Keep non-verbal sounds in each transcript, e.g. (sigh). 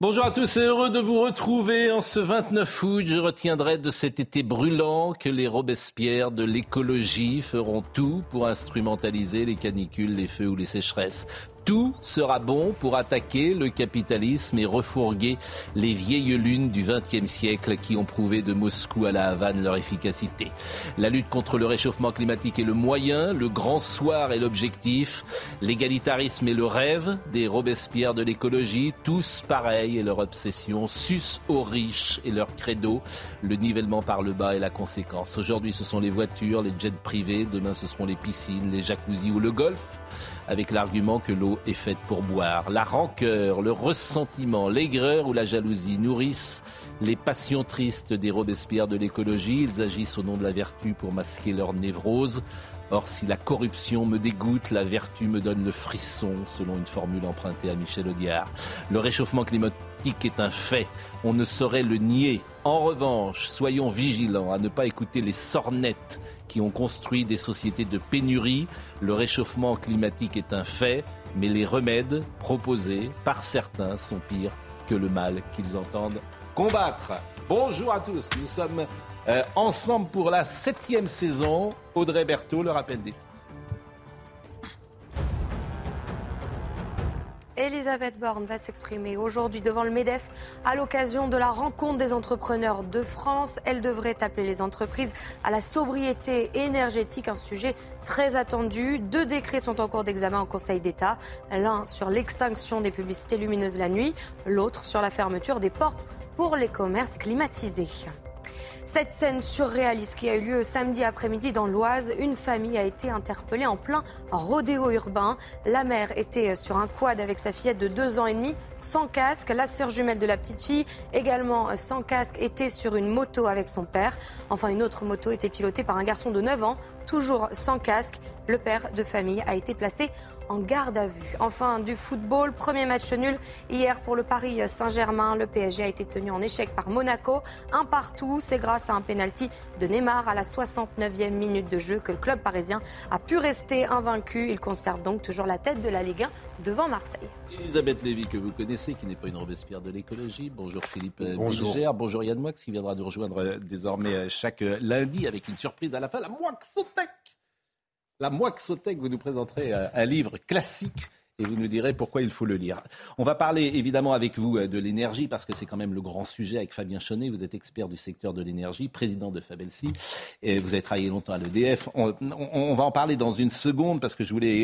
Bonjour à tous et heureux de vous retrouver en ce 29 août. Je retiendrai de cet été brûlant que les Robespierre de l'écologie feront tout pour instrumentaliser les canicules, les feux ou les sécheresses tout sera bon pour attaquer le capitalisme et refourguer les vieilles lunes du XXe siècle qui ont prouvé de Moscou à la Havane leur efficacité. La lutte contre le réchauffement climatique est le moyen, le grand soir est l'objectif, l'égalitarisme est le rêve des Robespierre de l'écologie, tous pareils et leur obsession, sus aux riches et leur credo, le nivellement par le bas est la conséquence. Aujourd'hui ce sont les voitures, les jets privés, demain ce seront les piscines, les jacuzzis ou le golf avec l'argument que l'eau est faite pour boire. La rancœur, le ressentiment, l'aigreur ou la jalousie nourrissent les passions tristes des Robespierre de l'écologie. Ils agissent au nom de la vertu pour masquer leur névrose. Or, si la corruption me dégoûte, la vertu me donne le frisson, selon une formule empruntée à Michel Audiard. Le réchauffement climatique est un fait. On ne saurait le nier. En revanche, soyons vigilants à ne pas écouter les sornettes qui ont construit des sociétés de pénurie. Le réchauffement climatique est un fait, mais les remèdes proposés par certains sont pires que le mal qu'ils entendent combattre. Bonjour à tous, nous sommes euh, ensemble pour la septième saison. Audrey Berthaud, le rappel des Elisabeth Borne va s'exprimer aujourd'hui devant le MEDEF à l'occasion de la rencontre des entrepreneurs de France. Elle devrait appeler les entreprises à la sobriété énergétique, un sujet très attendu. Deux décrets sont en cours d'examen au Conseil d'État. L'un sur l'extinction des publicités lumineuses la nuit, l'autre sur la fermeture des portes pour les commerces climatisés. Cette scène surréaliste qui a eu lieu samedi après-midi dans l'Oise, une famille a été interpellée en plein rodéo urbain. La mère était sur un quad avec sa fillette de deux ans et demi, sans casque. La sœur jumelle de la petite fille, également sans casque, était sur une moto avec son père. Enfin, une autre moto était pilotée par un garçon de 9 ans, toujours sans casque. Le père de famille a été placé en garde à vue. Enfin, du football, premier match nul hier pour le Paris Saint-Germain. Le PSG a été tenu en échec par Monaco. Un partout, c'est grâce à un penalty de Neymar à la 69e minute de jeu que le club parisien a pu rester invaincu. Il conserve donc toujours la tête de la Ligue 1 devant Marseille. Elisabeth Lévy, que vous connaissez, qui n'est pas une Robespierre de l'écologie. Bonjour Philippe Bonjour. Bonjour Yann Moix, qui viendra nous rejoindre désormais chaque lundi avec une surprise à la fin, la Moixotech la Moixotech, vous nous présenterez euh, un livre classique et vous nous direz pourquoi il faut le lire. On va parler évidemment avec vous euh, de l'énergie parce que c'est quand même le grand sujet avec Fabien Chonnet. Vous êtes expert du secteur de l'énergie, président de Fabelsi et vous avez travaillé longtemps à l'EDF. On, va en parler dans une seconde parce que je voulais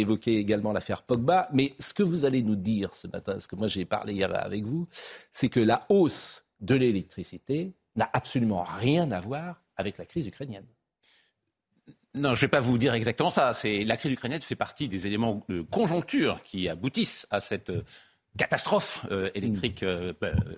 évoquer également l'affaire Pogba. Mais ce que vous allez nous dire ce matin, ce que moi j'ai parlé hier avec vous, c'est que la hausse de l'électricité n'a absolument rien à voir avec la crise ukrainienne. Non, je ne vais pas vous dire exactement ça. C'est la crise ukrainienne fait partie des éléments de conjoncture qui aboutissent à cette euh, catastrophe euh, électrique euh,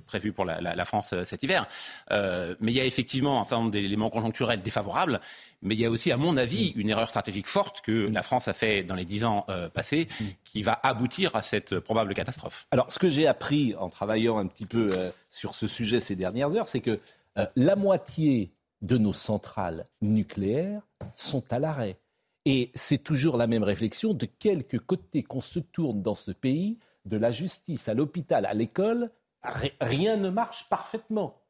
prévue pour la, France cet hiver. mais il y a effectivement un certain nombre d'éléments conjoncturels défavorables. Mais il y a aussi, à mon avis, une erreur stratégique forte que la France a fait dans les dix ans passés, qui va aboutir à cette probable catastrophe. Alors, ce que j'ai appris en travaillant un petit peu sur ce sujet ces dernières heures, c'est que la moitié de nos centrales nucléaires sont à l'arrêt. Et c'est toujours la même réflexion de quelque côté qu'on se tourne dans ce pays, de la justice à l'hôpital, à l'école, rien ne marche parfaitement.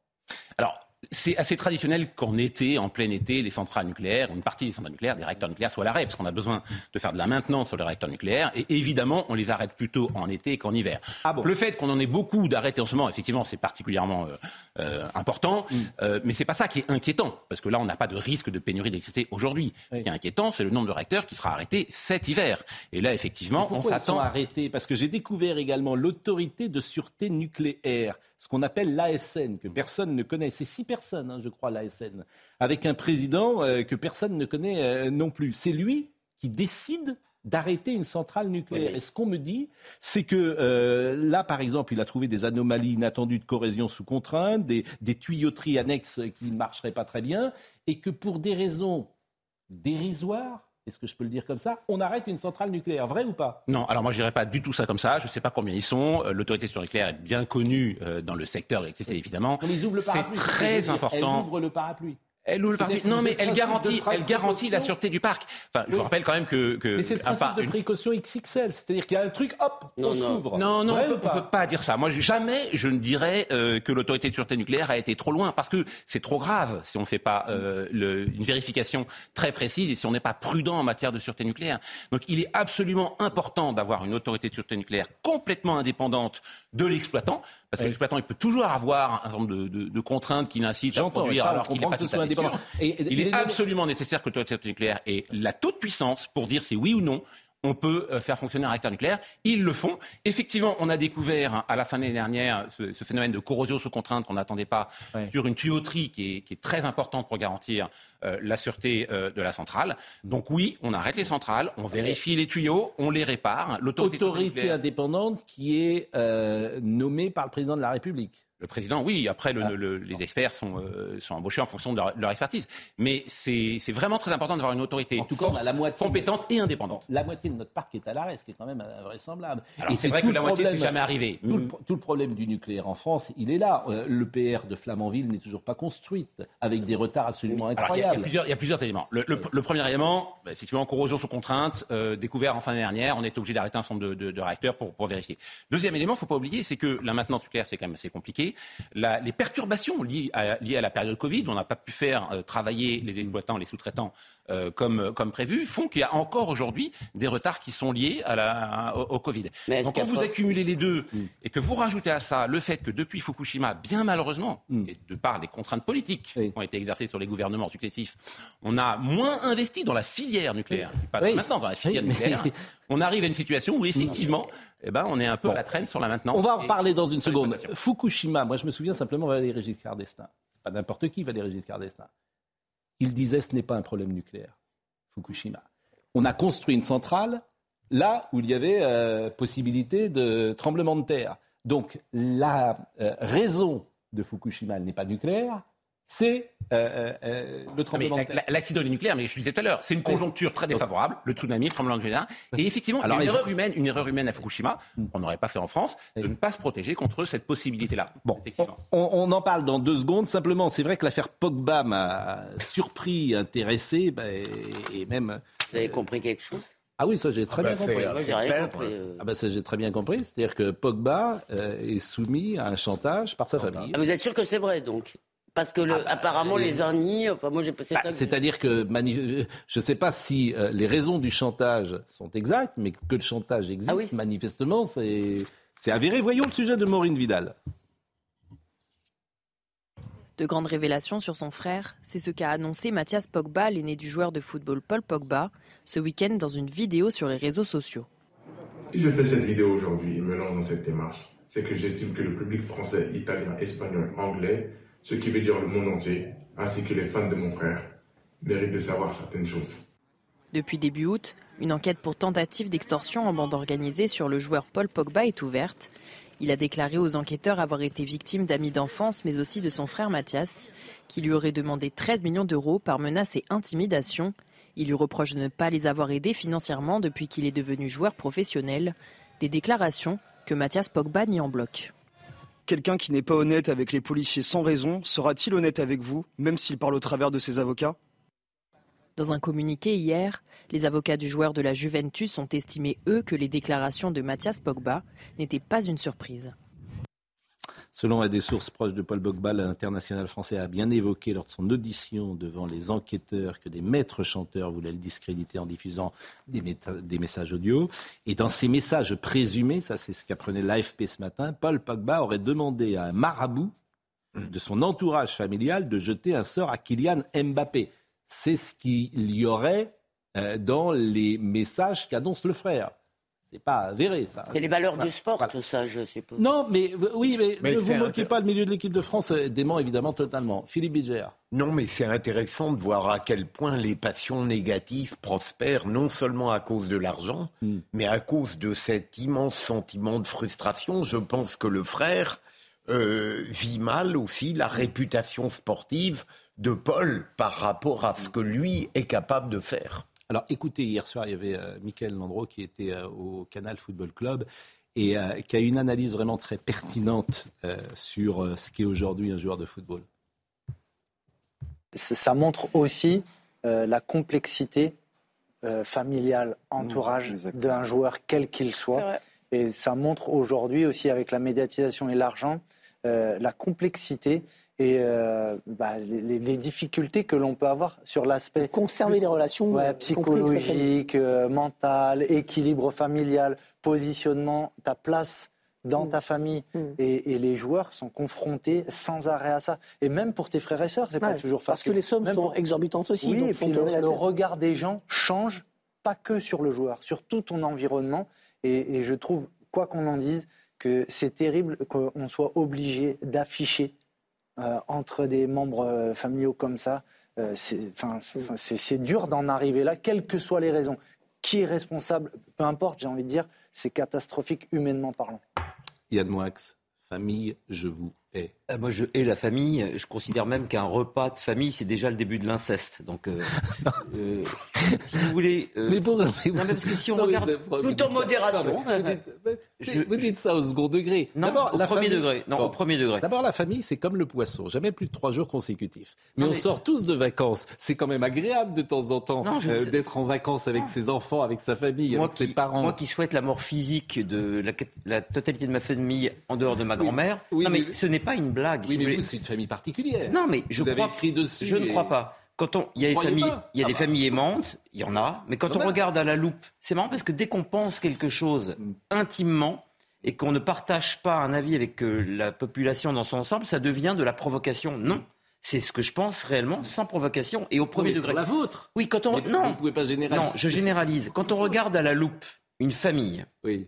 Alors, c'est assez traditionnel qu'en été, en plein été, les centrales nucléaires, une partie des centrales nucléaires, des réacteurs nucléaires soient à l'arrêt, parce qu'on a besoin de faire de la maintenance sur les réacteurs nucléaires. Et évidemment, on les arrête plutôt en été qu'en hiver. Ah Le fait qu'on en ait beaucoup d'arrêtés en ce moment, effectivement, c'est particulièrement euh, euh, important. Mm. Euh, mais c'est pas ça qui est inquiétant, parce que là, on n'a pas de risque de pénurie d'électricité aujourd'hui. Ce qui est inquiétant, c'est le nombre de réacteurs qui sera arrêté cet hiver. Et là, effectivement, on s'attend. arrêtés? Parce que j'ai découvert également l'autorité de sûreté nucléaire, ce qu'on appelle l'ASN, que personne ne connaît. C'est six personnes, hein, je crois, l'ASN, avec un président euh, que personne ne connaît non plus. C'est lui qui décide d'arrêter une centrale nucléaire. Et ce qu'on me dit, c'est que euh, là, par exemple, il a trouvé des anomalies inattendues de corrosion sous contrainte, des, tuyauteries annexes qui ne marcheraient pas très bien, et que pour des raisons dérisoires, est-ce que je peux le dire comme ça? On arrête une centrale nucléaire, vrai ou pas? Non, alors moi je dirais pas du tout ça comme ça. Je ne sais pas combien ils sont. Euh, l'autorité sur nucléaire est bien connue euh, dans le secteur de l'électricité, évidemment. ils ouvrent le parapluie. C'est très important. Elle ouvre le parapluie. Elle Non, mais elle garantit, elle garantit la sûreté du parc. Enfin, je vous rappelle quand même que. que mais c'est le principe de précaution XXL, c'est-à-dire qu'il y a un truc, hop, on s'ouvre. Non, non, on ne peut pas dire ça. Moi, jamais je ne dirais euh, que l'autorité de sûreté nucléaire a été trop loin, parce que c'est trop grave si on ne fait pas euh, le, une vérification très précise et si on n'est pas prudent en matière de sûreté nucléaire. Donc, il est absolument important d'avoir une autorité de sûreté nucléaire complètement indépendante de l'exploitant. Parce que l'exploitant, il peut toujours avoir un certain nombre de, contraintes qui l'incitent à produire alors qu'il n'est pas tout à fait sûr. il est absolument nécessaire que l'autorité nucléaire ait la toute puissance pour dire si oui ou non on peut euh, faire fonctionner un réacteur nucléaire. Ils le font. Effectivement, on a découvert hein, à la fin de l'année dernière ce, phénomène de corrosion sous contrainte qu'on n'attendait pas sur une tuyauterie qui est, très importante pour garantir euh, la sûreté euh, de la centrale. Donc oui, on arrête les centrales, on vérifie les tuyaux, on les répare. L'autorité indépendante qui est nommée par le président de la République. Le président, oui. Après, ah. les experts sont, euh, sont, embauchés en fonction de leur, expertise. Mais c'est vraiment très important d'avoir une autorité en tout cas, la moitié compétente et indépendante. La moitié de notre parc est à l'arrêt, ce qui est quand même invraisemblable. et c'est vrai que la moitié, c'est jamais arrivé. Tout, le, problème du nucléaire en France, il est là. Euh, le PR de Flamanville n'est toujours pas construite, avec des retards absolument incroyables. il, y a, plusieurs, éléments. Le, premier élément, bah, effectivement, corrosion sous contrainte, euh, découvert en fin d'année dernière. On est obligé d'arrêter un certain nombre de, réacteurs pour, pour, vérifier. Deuxième élément, il ne faut pas oublier, c'est que la maintenance nucléaire, c'est quand même assez compliqué les perturbations liées à, la période Covid, on n'a pas pu faire euh, travailler les exploitants, les sous-traitants euh, comme, comme prévu, font qu'il y a encore aujourd'hui des retards qui sont liés à la, au, Covid. Donc quand vous accumulez les deux mm. et que vous rajoutez à ça le fait que depuis Fukushima, bien malheureusement, mm. et de par les contraintes politiques qui ont été exercées sur les gouvernements successifs, on a moins investi dans la filière nucléaire, pas maintenant dans la filière nucléaire. (laughs) On arrive à une situation où effectivement, eh ben, on est un peu à la traîne sur la maintenance. On va en reparler dans une seconde. Fukushima, moi je me souviens simplement Valéry Giscard d'Estaing. C'est pas n'importe qui Valéry Giscard d'Estaing. Il disait ce n'est pas un problème nucléaire, Fukushima. On a construit une centrale là où il y avait euh, possibilité de tremblement de terre. Donc la euh, raison de Fukushima, n'est pas nucléaire, c'est euh, euh, euh, le tremblement de terre. L'accident nucléaire, mais je disais tout à l'heure, c'est une conjoncture très défavorable, le tsunami, le tremblement de terre. Et effectivement, Alors, une, erreur humaine, une erreur humaine à Fukushima, hmm. on n'aurait pas fait en France, de ne pas se protéger contre cette possibilité-là. Bon, on, en parle dans deux secondes. Simplement, c'est vrai que l'affaire Pogba m'a surpris, intéressé, bah, et même. Vous avez compris quelque chose? Ah oui, ça j'ai très, ah bah, bien compris. Ah bah ça j'ai très bien compris. C'est-à-dire que Pogba est soumis à un chantage par sa famille. Ah, vous êtes sûr que c'est vrai donc? Parce que le, ah bah, apparemment, les ornis, enfin moi j'ai passé bah, C'est-à-dire que je ne sais pas si euh, les raisons du chantage sont exactes, mais que le chantage existe, ah manifestement, c'est avéré. Voyons le sujet de Maureen Vidal. De grandes révélations sur son frère, c'est ce qu'a annoncé Mathias Pogba, l'aîné du joueur de football Paul Pogba, ce week-end dans une vidéo sur les réseaux sociaux. Si je fais cette vidéo aujourd'hui et me lance dans cette démarche, c'est que j'estime que le public français, italien, espagnol, anglais ce qui veut dire le monde entier, ainsi que les fans de mon frère, méritent de savoir certaines choses. Depuis début août, une enquête pour tentative d'extorsion en bande organisée sur le joueur Paul Pogba est ouverte. Il a déclaré aux enquêteurs avoir été victime d'amis d'enfance, mais aussi de son frère Mathias, qui lui aurait demandé 13 millions d'euros par menace et intimidation. Il lui reproche de ne pas les avoir aidés financièrement depuis qu'il est devenu joueur professionnel. Des déclarations que Mathias Pogba nie en bloc. Quelqu'un qui n'est pas honnête avec les policiers sans raison sera-t-il honnête avec vous, même s'il parle au travers de ses avocats? Dans un communiqué hier, les avocats du joueur de la Juventus ont estimé, eux, que les déclarations de Mathias Pogba n'étaient pas une surprise. Selon des sources proches de Paul Pogba, l'international français a bien évoqué lors de son audition devant les enquêteurs que des maîtres chanteurs voulaient le discréditer en diffusant des, messages audio. Et dans ces messages présumés, ça c'est ce qu'apprenait l'AFP ce matin, Paul Pogba aurait demandé à un marabout de son entourage familial de jeter un sort à Kylian Mbappé. C'est ce qu'il y aurait euh, dans les messages qu'annonce le frère c'est pas avéré, ça. C'est les valeurs du sport, tout ça, je suppose. Non, mais oui, mais, ne vous moquez pas, le milieu de l'équipe de France euh, dément évidemment totalement. Philippe Bidger. Non, mais c'est intéressant de voir à quel point les passions négatives prospèrent, non seulement à cause de l'argent, hmm. mais à cause de cet immense sentiment de frustration. Je pense que le frère euh, vit mal aussi la réputation sportive de Paul par rapport à ce que lui est capable de faire. Alors écoutez, hier soir, il y avait euh, Michael Landreau qui était euh, au Canal Football Club et euh, qui a une analyse vraiment très pertinente sur ce qu'est aujourd'hui un joueur de football. ça montre aussi euh, la complexité euh, familiale, entourage Mmh, d'un joueur quel qu'il soit. Et ça montre aujourd'hui aussi avec la médiatisation et l'argent euh, la complexité et euh, bah, les, difficultés que l'on peut avoir sur l'aspect Conserver des relations ouais, euh, complexes, psychologique, euh, mental, équilibre familial, positionnement, ta place dans ta famille. Mm. Et, et les joueurs sont confrontés sans arrêt à ça. Et même pour tes frères et sœurs, c'est pas Ouais, toujours Parce facile. que les sommes Même sont pour- exorbitantes aussi. oui, donc et puis le, le regard des gens change, pas que sur le joueur, sur tout ton environnement. Et, et je trouve, quoi qu'on en dise, que c'est terrible qu'on soit obligé d'afficher euh, entre des membres euh, familiaux comme ça. Euh, c'est, c'est dur d'en arriver là, quelles que soient les raisons. Qui est responsable Peu importe, j'ai envie de dire, c'est catastrophique humainement parlant. Yann Moix, famille, je vous Ah, Moi, je hais la famille. Je considère même qu'un repas de famille, c'est déjà le début de l'inceste. Donc, euh, (laughs) euh, si vous voulez. euh, Mais pour- non, mais parce que si on Non, regarde. vous- vous- Tout en modération. Non, vous, dites, vous (laughs) Je- vous dites ça au second degré. Non, au la premier famille- degré. Non, Bon. au premier degré. D'abord, la famille, c'est comme le poisson, jamais plus de trois jours consécutifs. Mais Non, on sort tous de vacances. C'est quand même agréable de temps en temps Non, euh, d'être en vacances avec ses enfants, avec sa famille, Moi avec qui, ses parents. moi qui souhaite la mort physique de la, la totalité de ma famille en dehors de ma grand-mère, oui, non mais mais- ce n'est pas une blague. oui, si mais vous, c'est une famille particulière. Non, mais je vous avez écrit dessus. je ne crois pas. Quand on, il y a des familles, il y a Ah des bah. familles aimantes, il y en a. Mais quand on regarde à la loupe, c'est marrant parce que dès qu'on pense quelque chose Mm. intimement et qu'on ne partage pas un avis avec euh, la population dans son ensemble, ça devient de la provocation. Non, c'est ce que je pense réellement, sans provocation et au premier degré. la vôtre. Oui, quand on Mais non, Vous pouvez pas généraliser. non, je généralise. Quand on regarde à la loupe une famille, Oui.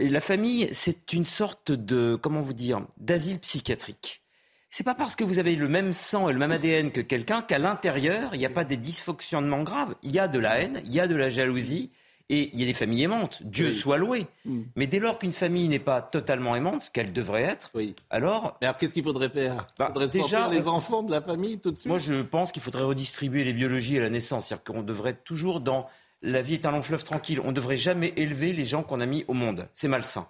La famille, c'est une sorte de, comment vous dire, d'asile psychiatrique. C'est pas parce que vous avez le même sang et le même ADN que quelqu'un qu'à l'intérieur, il n'y a pas des dysfonctionnements graves. Il y a de la haine, il y a de la jalousie, et il y a des familles aimantes. Dieu Oui. soit loué. Mm. Mais dès lors qu'une famille n'est pas totalement aimante, ce qu'elle devrait être, Oui. alors Mais alors, qu'est-ce qu'il faudrait faire? Il Bah, déjà, les enfants de la famille tout de suite? Moi, je pense qu'il faudrait redistribuer les biologies à la naissance. C'est-à-dire qu'on devrait être toujours dans la vie est un long fleuve tranquille. On ne devrait jamais élever les gens qu'on a mis au monde. C'est malsain.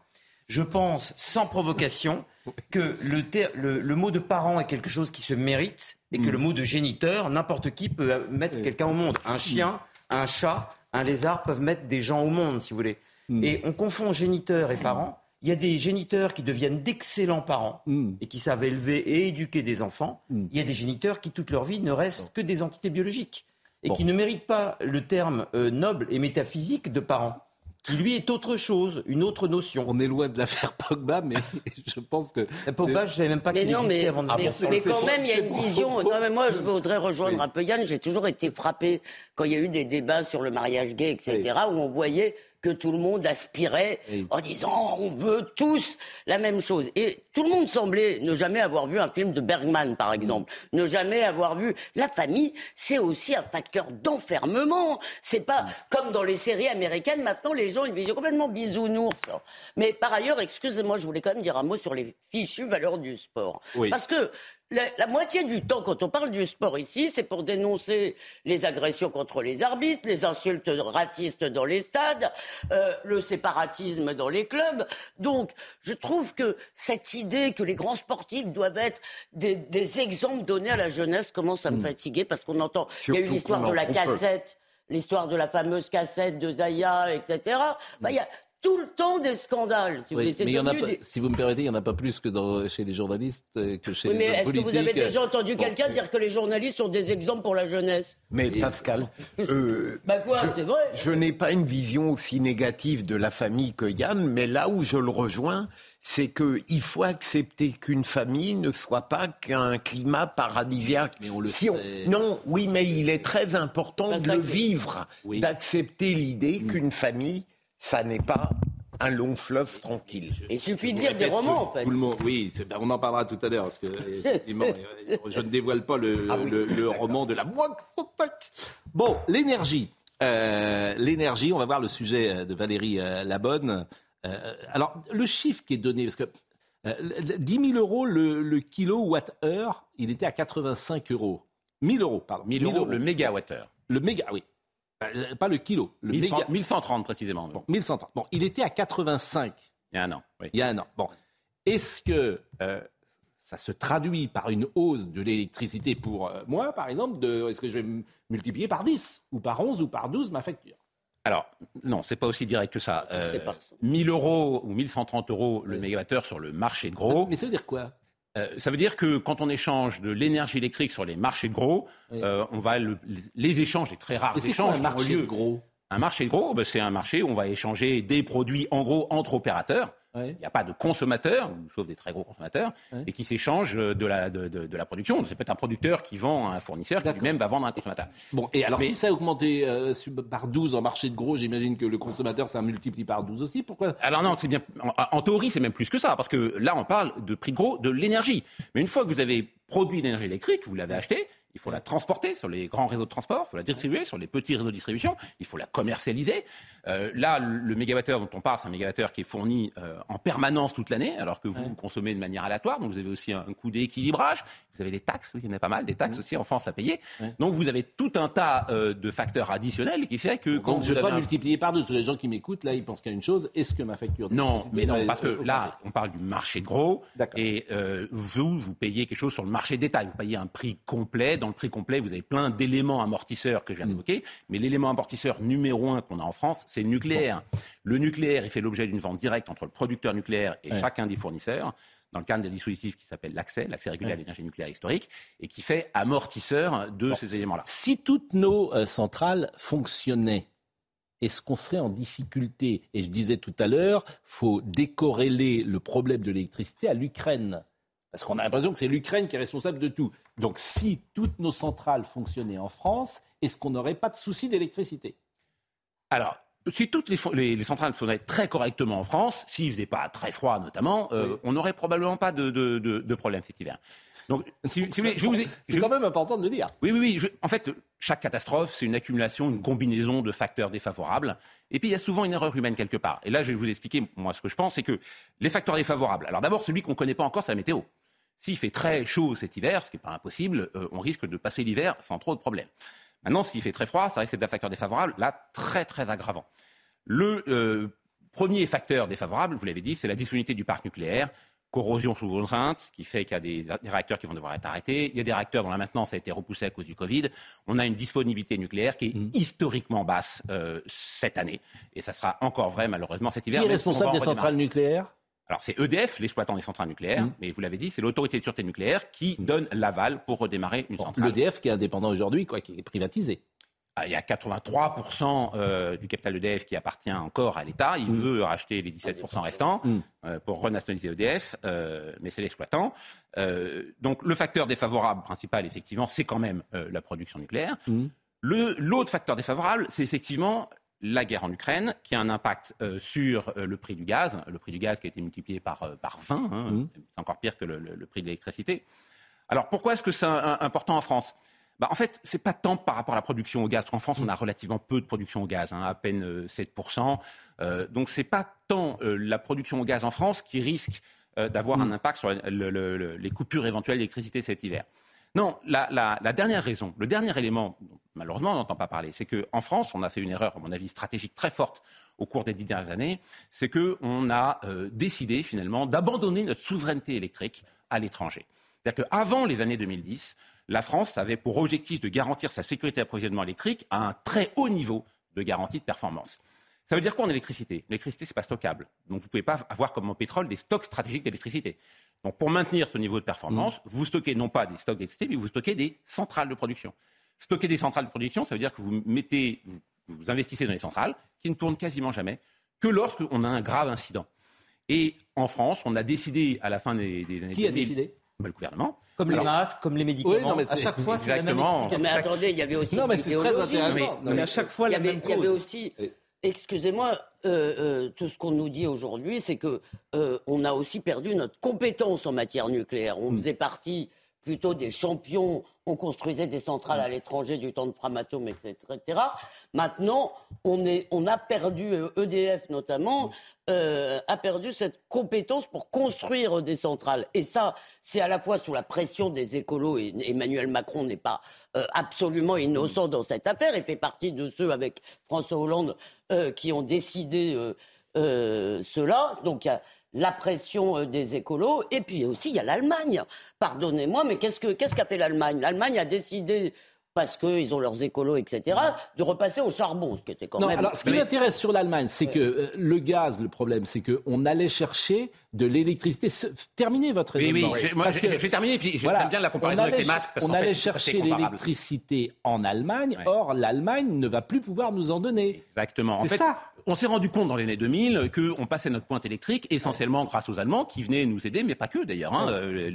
Je pense, sans provocation, (laughs) que le, ter- le- le mot de parent est quelque chose qui se mérite et que le mot de géniteur, n'importe qui peut euh, mettre quelqu'un au monde. Un chien, un chat, un lézard peuvent mettre des gens au monde, si vous voulez. Et on confond géniteur et parent. Il y a des géniteurs qui deviennent d'excellents parents Mm. et qui savent élever et éduquer des enfants. Mm. Il y a des géniteurs qui, toute leur vie, ne restent que des entités biologiques et Bon. qui ne méritent pas le terme euh, noble et métaphysique de parents, qui lui est autre chose, une autre notion. On est loin de l'affaire Pogba, mais (laughs) je pense que. La Pogba, je ne savais même pas qu'il existait mais, avant de mais, mais quand même, il y a une vision. Non, mais moi, je voudrais rejoindre Oui. un peu Yann. J'ai toujours été frappé quand il y a eu des débats sur le mariage gay, etc., où on voyait que tout le monde aspirait Oui. en disant on veut tous la même chose. Et tout le monde semblait ne jamais avoir vu un film de Bergman, par exemple, ne jamais avoir vu la famille. C'est aussi un facteur d'enfermement. C'est pas comme dans les séries américaines. Maintenant, les gens ont une vision complètement bisounours. Mais par ailleurs, excusez-moi, je voulais quand même dire un mot sur les fichues valeurs du sport. Oui. Parce que la, la moitié du temps, quand on parle du sport ici, c'est pour dénoncer les agressions contre les arbitres, les insultes racistes dans les stades, euh, le séparatisme dans les clubs. Donc, je trouve que cette idée que les grands sportifs doivent être des, des exemples donnés à la jeunesse commence à me fatiguer parce qu'on entend. Il y a eu l'histoire de la cassette, l'histoire de la fameuse cassette de Zaya, etc. Bah, il y a tout le temps des scandales. Si vous Oui, mais y en a pas, des- si vous me permettez, il n'y en a pas plus que dans- chez les journalistes euh, que chez Oui, mais les hommes est-ce que politiques. vous avez déjà entendu Bon, quelqu'un dire que les journalistes sont des exemples pour la jeunesse? Mais Pascal, (laughs) euh, Bah quoi, je, c'est vrai. je n'ai pas une vision aussi négative de la famille que Yann, mais là où je le rejoins, c'est qu'il faut accepter qu'une famille ne soit pas qu'un climat paradisiaque. Mais on le Si on- sait. Non, oui, mais il est très important de le vivre, Oui. d'accepter l'idée qu'une famille, ça n'est pas un long fleuve tranquille. Il suffit de lire des romans, en fait. tout le monde, oui, ben, on en parlera tout à l'heure parce que (laughs) effectivement, euh, je ne dévoile pas le, Ah oui, le- le roman de la Moix Bon, l'énergie, Euh, l'énergie. On va voir le sujet euh, de Valérie euh, Labonne. Euh, alors, le chiffre qui est donné, parce que euh, le- 10 000 euros le, le kilowatt-heure, il était à 85 euros. 1000 euros, pardon. 1000 euros le mégawattheure. Le méga, oui. Euh, Pas le kilo, le 1100 méga. 1130 précisément. Bon, 1130. Bon, il était à 85 Il y a un an. Oui. il y a un an. Bon, est-ce que euh, ça se traduit par une hausse de l'électricité pour euh, moi, par exemple, de, est-ce que je vais multiplier par 10 ou par 11 ou par 12 ma facture? Alors, non, c'est pas aussi direct que ça. Euh, C'est par- 1000 euros ou 1130 euros le mégawattheure sur le marché de gros. Mais ça veut dire quoi? Euh, ça veut dire que quand on échange de l'énergie électrique sur les marchés de gros, Oui. euh, on va le- les échanges, les très rares Et c'est quoi échanges un marché lieu. gros? Un marché de gros, ben, c'est un marché où on va échanger des produits en gros entre opérateurs. Il n'y a pas de consommateurs, sauf des très gros consommateurs, et qui s'échangent de la, de, de- de la production. C'est peut-être un producteur qui vend à un fournisseur qui lui-même va vendre à un consommateur. Bon, et alors Mais- si ça a augmenté euh, par 12 en marché de gros, j'imagine que le consommateur, ça multiplie par 12 aussi. Pourquoi? Alors non, c'est bien. En, en théorie, c'est même plus que ça, parce que là, on parle de prix de gros de l'énergie. Mais une fois que vous avez produit l'énergie électrique, vous l'avez achetée, il faut la transporter sur les grands réseaux de transport, il faut la distribuer sur les petits réseaux de distribution, il faut la commercialiser. Euh, là, le, mégawattheure dont on parle, c'est un mégawattheure qui est fourni euh, en permanence toute l'année, alors que vous, vous consommez de manière aléatoire, donc vous avez aussi un, un coût d'équilibrage, vous avez des taxes, oui, il y en a pas mal, des taxes aussi en France à payer. Ouais. Donc vous avez tout un tas euh, de facteurs additionnels qui fait que quand Donc je ne vais pas un- multiplier par 12. Les gens qui m'écoutent, là, ils pensent qu'il y a une chose. Est-ce que ma facture Non, mais non, parce que là, on parle du marché gros. Et vous, vous payez quelque chose sur le marché de détail. Vous payez un prix complet. Dans le prix complet, vous avez plein d'éléments amortisseurs que je viens Mm. d'évoquer. Mais l'élément amortisseur numéro un qu'on a en France, c'est le nucléaire. Le nucléaire, il fait l'objet d'une vente directe entre le producteur nucléaire et Ouais. chacun des fournisseurs dans le cadre d'un dispositif qui s'appelle l'accès, l'accès régulier à l'énergie nucléaire historique, et qui fait amortisseur de ces éléments-là. Si toutes nos euh, centrales fonctionnaient, est-ce qu'on serait en difficulté? Et je disais tout à l'heure, faut décorréler le problème de l'électricité à l'Ukraine. Parce qu'on a l'impression que c'est l'Ukraine qui est responsable de tout. Donc si toutes nos centrales fonctionnaient en France, est-ce qu'on n'aurait pas de souci d'électricité? Alors, si toutes les, fo- les- les centrales sonnaient très correctement en France, s'il faisait pas très froid notamment, euh, Oui. on n'aurait probablement pas de, de, de- de problème cet hiver. Donc, si, si C'est je- quand même important de le dire. oui, oui, oui. je- en fait, chaque catastrophe, c'est une accumulation, une combinaison de facteurs défavorables. Et puis, il y a souvent une erreur humaine quelque part. Et là, je vais vous expliquer, moi, ce que je pense, c'est que les facteurs défavorables. Alors, d'abord, celui qu'on ne connaît pas encore, c'est la météo. S'il fait très chaud cet hiver, ce qui n'est pas impossible, euh, on risque de passer l'hiver sans trop de problèmes. Maintenant, s'il fait très froid, ça risque d'être un facteur défavorable, là, très, très aggravant. Le euh, premier facteur défavorable, vous l'avez dit, c'est la disponibilité du parc nucléaire. Corrosion sous contrainte, qui fait qu'il y a des, des réacteurs qui vont devoir être arrêtés. Il y a des réacteurs dont la maintenance a été repoussée à cause du Covid. On a une disponibilité nucléaire qui est Mmh. historiquement basse euh, cette année. Et ça sera encore vrai, malheureusement, cet Qui hiver. est on va responsable des centrales nucléaires? Alors, c'est EDF, l'exploitant des centrales nucléaires. Mmh. Mais vous l'avez dit, c'est l'autorité de sûreté nucléaire qui donne l'aval pour redémarrer une Bon, centrale. L'EDF qui est indépendant aujourd'hui, quoi, qui est privatisé. Ah, Il y a 83% euh, du capital EDF qui appartient encore à l'État. Il veut racheter les 17% restants Mm. euh, pour renationaliser EDF, euh, mais c'est l'exploitant. Donc le facteur défavorable principal, effectivement, c'est quand même la production nucléaire. Le- L'autre facteur défavorable, c'est effectivement la guerre en Ukraine, qui a un impact euh, sur euh, le prix du gaz. Le prix du gaz qui a été multiplié par, euh, par 20, hein. Mm. c'est encore pire que le, le- le prix de l'électricité. Alors pourquoi est-ce que c'est important en France? Bah, en fait, c'est pas tant par rapport à la production au gaz. Parce qu'en France, on a relativement peu de production au gaz, hein, à peine euh, 7%. Euh, donc, c'est pas tant euh, la production au gaz en France qui risque euh, d'avoir un impact sur le- le- le- les coupures éventuelles d'électricité cet hiver. Non, la, dernière raison, le dernier élément, malheureusement on n'entend pas parler, c'est qu'en France, on a fait une erreur, à mon avis, stratégique très forte au cours des dix dernières années, c'est qu'on a euh, décidé finalement d'abandonner notre souveraineté électrique à l'étranger. C'est-à-dire qu'avant les années 2010, la France avait pour objectif de garantir sa sécurité d'approvisionnement électrique à un très haut niveau de garantie de performance. Ça veut dire quoi en électricité? L'électricité, c'est pas stockable. Donc, vous ne pouvez pas avoir comme en pétrole des stocks stratégiques d'électricité. Donc, pour maintenir ce niveau de performance, vous stockez non pas des stocks d'électricité, mais vous stockez des centrales de production. Stocker des centrales de production, ça veut dire que vous mettez, vous, vous investissez dans les centrales qui ne tournent quasiment jamais que lorsqu'on a un grave incident. Et en France, on a décidé à la fin des, des années Qui a 2000, décidé? Bah, Le gouvernement. Comme les masques, comme les médicaments. Oui, non, mais à chaque fois, c'est la même Exactement. explication. Mais attendez, il y avait aussi Non, mais c'est très intéressant. Mais- Non, Mais mais- à chaque fois, il y la avait, même il y avait cause. aussi, Et- excusez-moi, euh, euh, tout ce qu'on nous dit aujourd'hui, c'est que euh, on a aussi perdu notre compétence en matière nucléaire. On faisait partie plutôt des champions, on construisait des centrales à l'étranger du temps de Framatome, etc. Maintenant, on, a perdu, euh, EDF notamment, euh, a perdu cette compétence pour construire des centrales. Et ça, c'est à la fois sous la pression des écolos, et Emmanuel Macron n'est pas euh, absolument innocent dans cette affaire, il fait partie de ceux avec François Hollande qui ont décidé cela. Donc il y a la pression des écolos. Et puis aussi, il y a l'Allemagne. Pardonnez-moi, mais qu'est-ce qu'a ce qu'a fait l'Allemagne? L'Allemagne a décidé parce qu'ils ont leurs écolos, etc., de repasser au charbon, ce qui était quand non, même... Alors, ce qui m'intéresse sur l'Allemagne, c'est que euh, le gaz, le problème, c'est qu'on allait chercher de l'électricité. Terminez votre raisonnement. Oui, oui, moi, je, vais terminer, puis j'aime bien la comparaison avec les masques. on allait chercher l'électricité en Allemagne, or l'Allemagne ne va plus pouvoir nous en donner. Exactement. En fait, ça. On s'est rendu compte dans les années 2000 qu'on passait notre pointe électrique essentiellement grâce aux Allemands qui venaient nous aider, mais pas que d'ailleurs, hein, euh,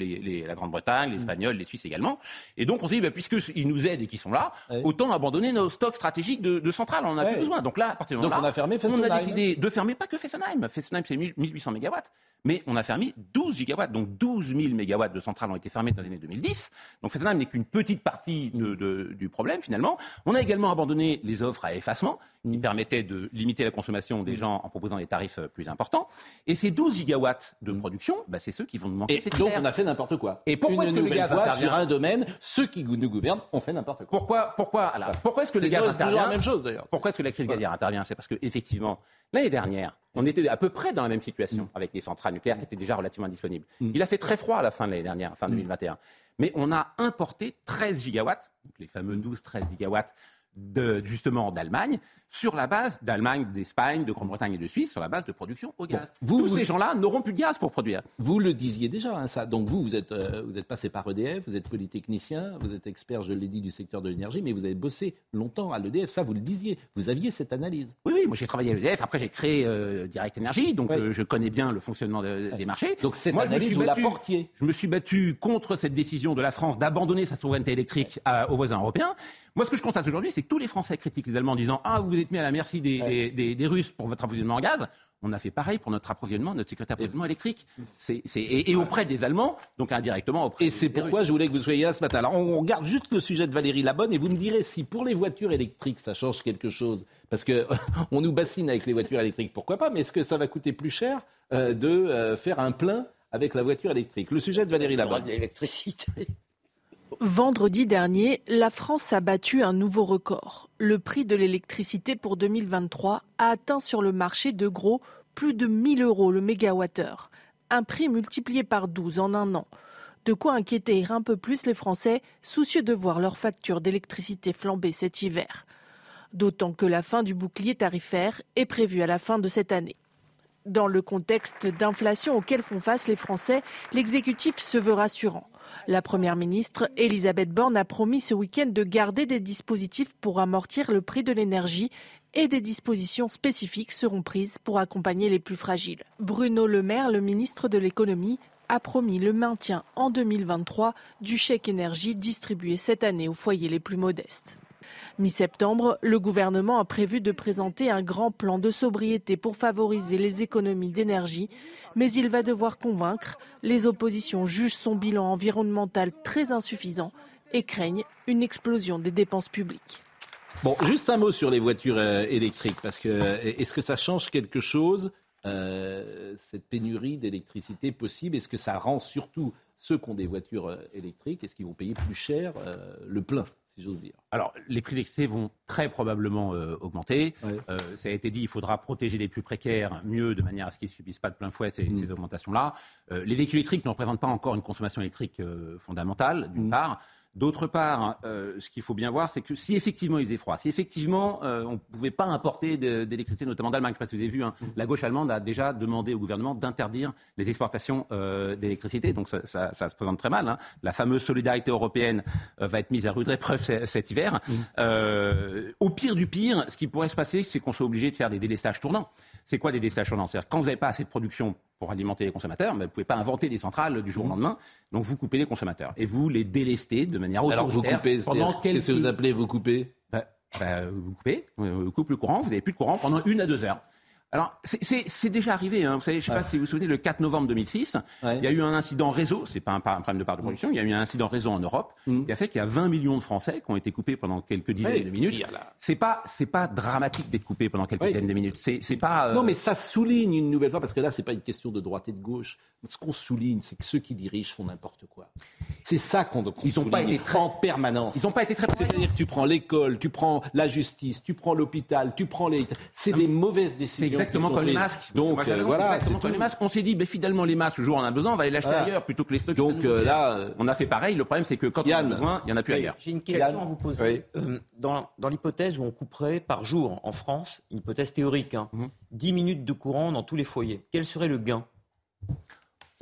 la Grande-Bretagne, les Espagnols, les Suisses également. Et donc on s'est dit, bah, puisqu'ils nous aident et qu'ils sont là, autant abandonner nos stocks stratégiques de, de centrales. On en a plus besoin. Donc là, à partir de là, on a, fermé on a décidé de fermer pas que Fessenheim. Fessenheim, c'est 1800 mégawatts. Mais on a fermé 12 gigawatts, donc 12 000 mégawatts de centrales ont été fermées dans les années 2010. Donc Fessenheim n'est qu'une petite partie de, de, du problème finalement. On a également abandonné les offres à effacement qui permettaient de limiter la consommation des gens en proposant des tarifs euh, plus importants. Et ces 12 gigawatts de production, bah, c'est ceux qui vont nous manquer. Et donc on a fait n'importe quoi. Et pourquoi est-ce que le gaz intervient sur un domaine Ceux qui nous gouvernent ont fait n'importe quoi. Pourquoi Pourquoi alors, Pourquoi est-ce que le gaz intervient la même chose. Pourquoi est-ce que la crise gazière intervient? C'est parce que effectivement l'année dernière, on était à peu près dans la même situation avec les centrales nucléaires qui étaient déjà relativement disponibles. Mm. Il a fait très froid à la fin de l'année dernière, fin 2021. Mm. Mais on a importé 13 gigawatts, donc les fameux 12-13 gigawatts de, justement d'Allemagne, sur la base d'Allemagne, d'Espagne, de Grande-Bretagne et de Suisse, sur la base de production au gaz. vous, Tous ces gens-là n'auront plus de gaz pour produire. Vous le disiez déjà, hein, ça. Donc vous, vous êtes, euh, vous êtes passé par EDF, vous êtes polytechnicien, vous êtes expert, je l'ai dit, du secteur de l'énergie, mais vous avez bossé longtemps à l'EDF. Ça, vous le disiez. Vous aviez cette analyse. Oui, oui. Moi, j'ai travaillé à l'EDF. Après, j'ai créé euh, Direct Énergie, donc euh, je connais bien le fonctionnement des marchés. Donc cette analyse, vous la portiez. Je me suis battu contre cette décision de la France d'abandonner sa souveraineté électrique à, aux voisins européens. Moi, ce que je constate aujourd'hui, c'est que tous les Français critiquent les Allemands en disant Ah, vous êtes mis à la merci des, des, des, Russes pour votre approvisionnement en gaz. On a fait pareil pour notre approvisionnement, notre sécurité d'approvisionnement électrique. Et, auprès des Allemands, donc indirectement auprès Et c'est pourquoi je voulais que vous soyez là ce matin. Alors, on regarde juste le sujet de Valérie Labonne et vous me direz si pour les voitures électriques, ça change quelque chose. Parce que (laughs) on nous bassine avec les voitures électriques, pourquoi pas, mais est-ce que ça va coûter plus cher euh, de euh, faire un plein avec la voiture électrique? Le sujet de Valérie Labonne. L'électricité. Vendredi dernier, la France a battu un nouveau record. Le prix de l'électricité pour 2023 a atteint sur le marché de gros plus de 1000 euros le mégawattheure. Un prix multiplié par 12 en un an. De quoi inquiéter un peu plus les Français, soucieux de voir leur facture d'électricité flamber cet hiver. D'autant que la fin du bouclier tarifaire est prévue à la fin de cette année. Dans le contexte d'inflation auquel font face les Français, l'exécutif se veut rassurant. La Première ministre, Elisabeth Borne, a promis ce week-end de garder des dispositifs pour amortir le prix de l'énergie et des dispositions spécifiques seront prises pour accompagner les plus fragiles. Bruno Le Maire, le ministre de l'économie, a promis le maintien en 2023 du chèque énergie distribué cette année aux foyers les plus modestes. Mi-septembre, le gouvernement a prévu de présenter un grand plan de sobriété pour favoriser les économies d'énergie, mais il va devoir convaincre. Les oppositions jugent son bilan environnemental très insuffisant et craignent une explosion des dépenses publiques. Bon, juste un mot sur les voitures euh, électriques, parce que est-ce que ça change quelque chose, euh, cette pénurie d'électricité possible? Est-ce que ça rend surtout ceux qui ont des voitures euh, électriques, est-ce qu'ils vont payer plus cher le plein? Si j'ose dire. Alors, les prix d'électricité vont très probablement euh, augmenter. Euh, ça a été dit, il faudra protéger les plus précaires mieux, de manière à ce qu'ils ne subissent pas de plein fouet ces, mm. augmentations-là. Euh, les véhicules électriques ne représentent pas encore une consommation électrique fondamentale, d'une mm. part. D'autre part, euh, ce qu'il faut bien voir, c'est que si effectivement il faisait froid, si effectivement euh, on ne pouvait pas importer d'électricité, notamment d'Allemagne, parce que vous avez vu, hein, mm. la gauche allemande a déjà demandé au gouvernement d'interdire les exportations euh, d'électricité, donc ça, ça, ça, se présente très mal. Hein. La fameuse solidarité européenne va être mise à rude épreuve cet hiver. Mm. au pire du pire, ce qui pourrait se passer, c'est qu'on soit obligé de faire des délestages tournants. C'est quoi des délestages tournants? C'est-à-dire quand vous n'avez pas assez de production pour alimenter les consommateurs, mais vous ne pouvez pas inventer des centrales du jour au lendemain. Donc vous coupez les consommateurs et vous les délestez de manière Alors vous coupez, pendant qu'est-ce que vous appelez vous coupez? Bah, bah, Vous coupez, vous coupez le courant, vous n'avez plus de courant pendant une à deux heures. Alors, c'est déjà arrivé. Hein. Vous savez, je ne sais pas si vous vous souvenez, le 4 novembre 2006, il y a eu un incident réseau. C'est pas un, un, problème de part de production. Il y a eu un incident réseau en Europe mm. qui a fait qu'il y a 20 millions de Français qui ont été coupés pendant quelques dizaines de minutes. C'est pas, c'est pas dramatique d'être coupé pendant quelques dizaines de minutes. C'est pas. Euh, non, mais ça souligne une nouvelle fois parce que là, c'est pas une question de droite et de gauche. Ce qu'on souligne, c'est que ceux qui dirigent font n'importe quoi. C'est ça qu'on qu Ils n'ont pas été très... en permanence. Ils n'ont pas été très. C'est-à-dire, tu prends l'école, tu prends la justice, tu prends l'hôpital, tu prends les. C'est des mauvaises décisions exactement comme les masques. Donc Moi, j'ai euh, voilà, exactement comme tout. les masques. On s'est dit, ben, finalement, les masques, le jour où on en a besoin, on va les l'acheter Voilà. ailleurs plutôt que les stocks. Donc euh, là, euh, on a fait pareil. Le problème, c'est que quand Yann. on en a besoin, il n'y en a plus ailleurs. J'ai une question Yann. à vous poser. Euh, dans dans l'hypothèse où on couperait par jour en France, une hypothèse théorique, hein, Mhm. 10 minutes de courant dans tous les foyers, quel serait le gain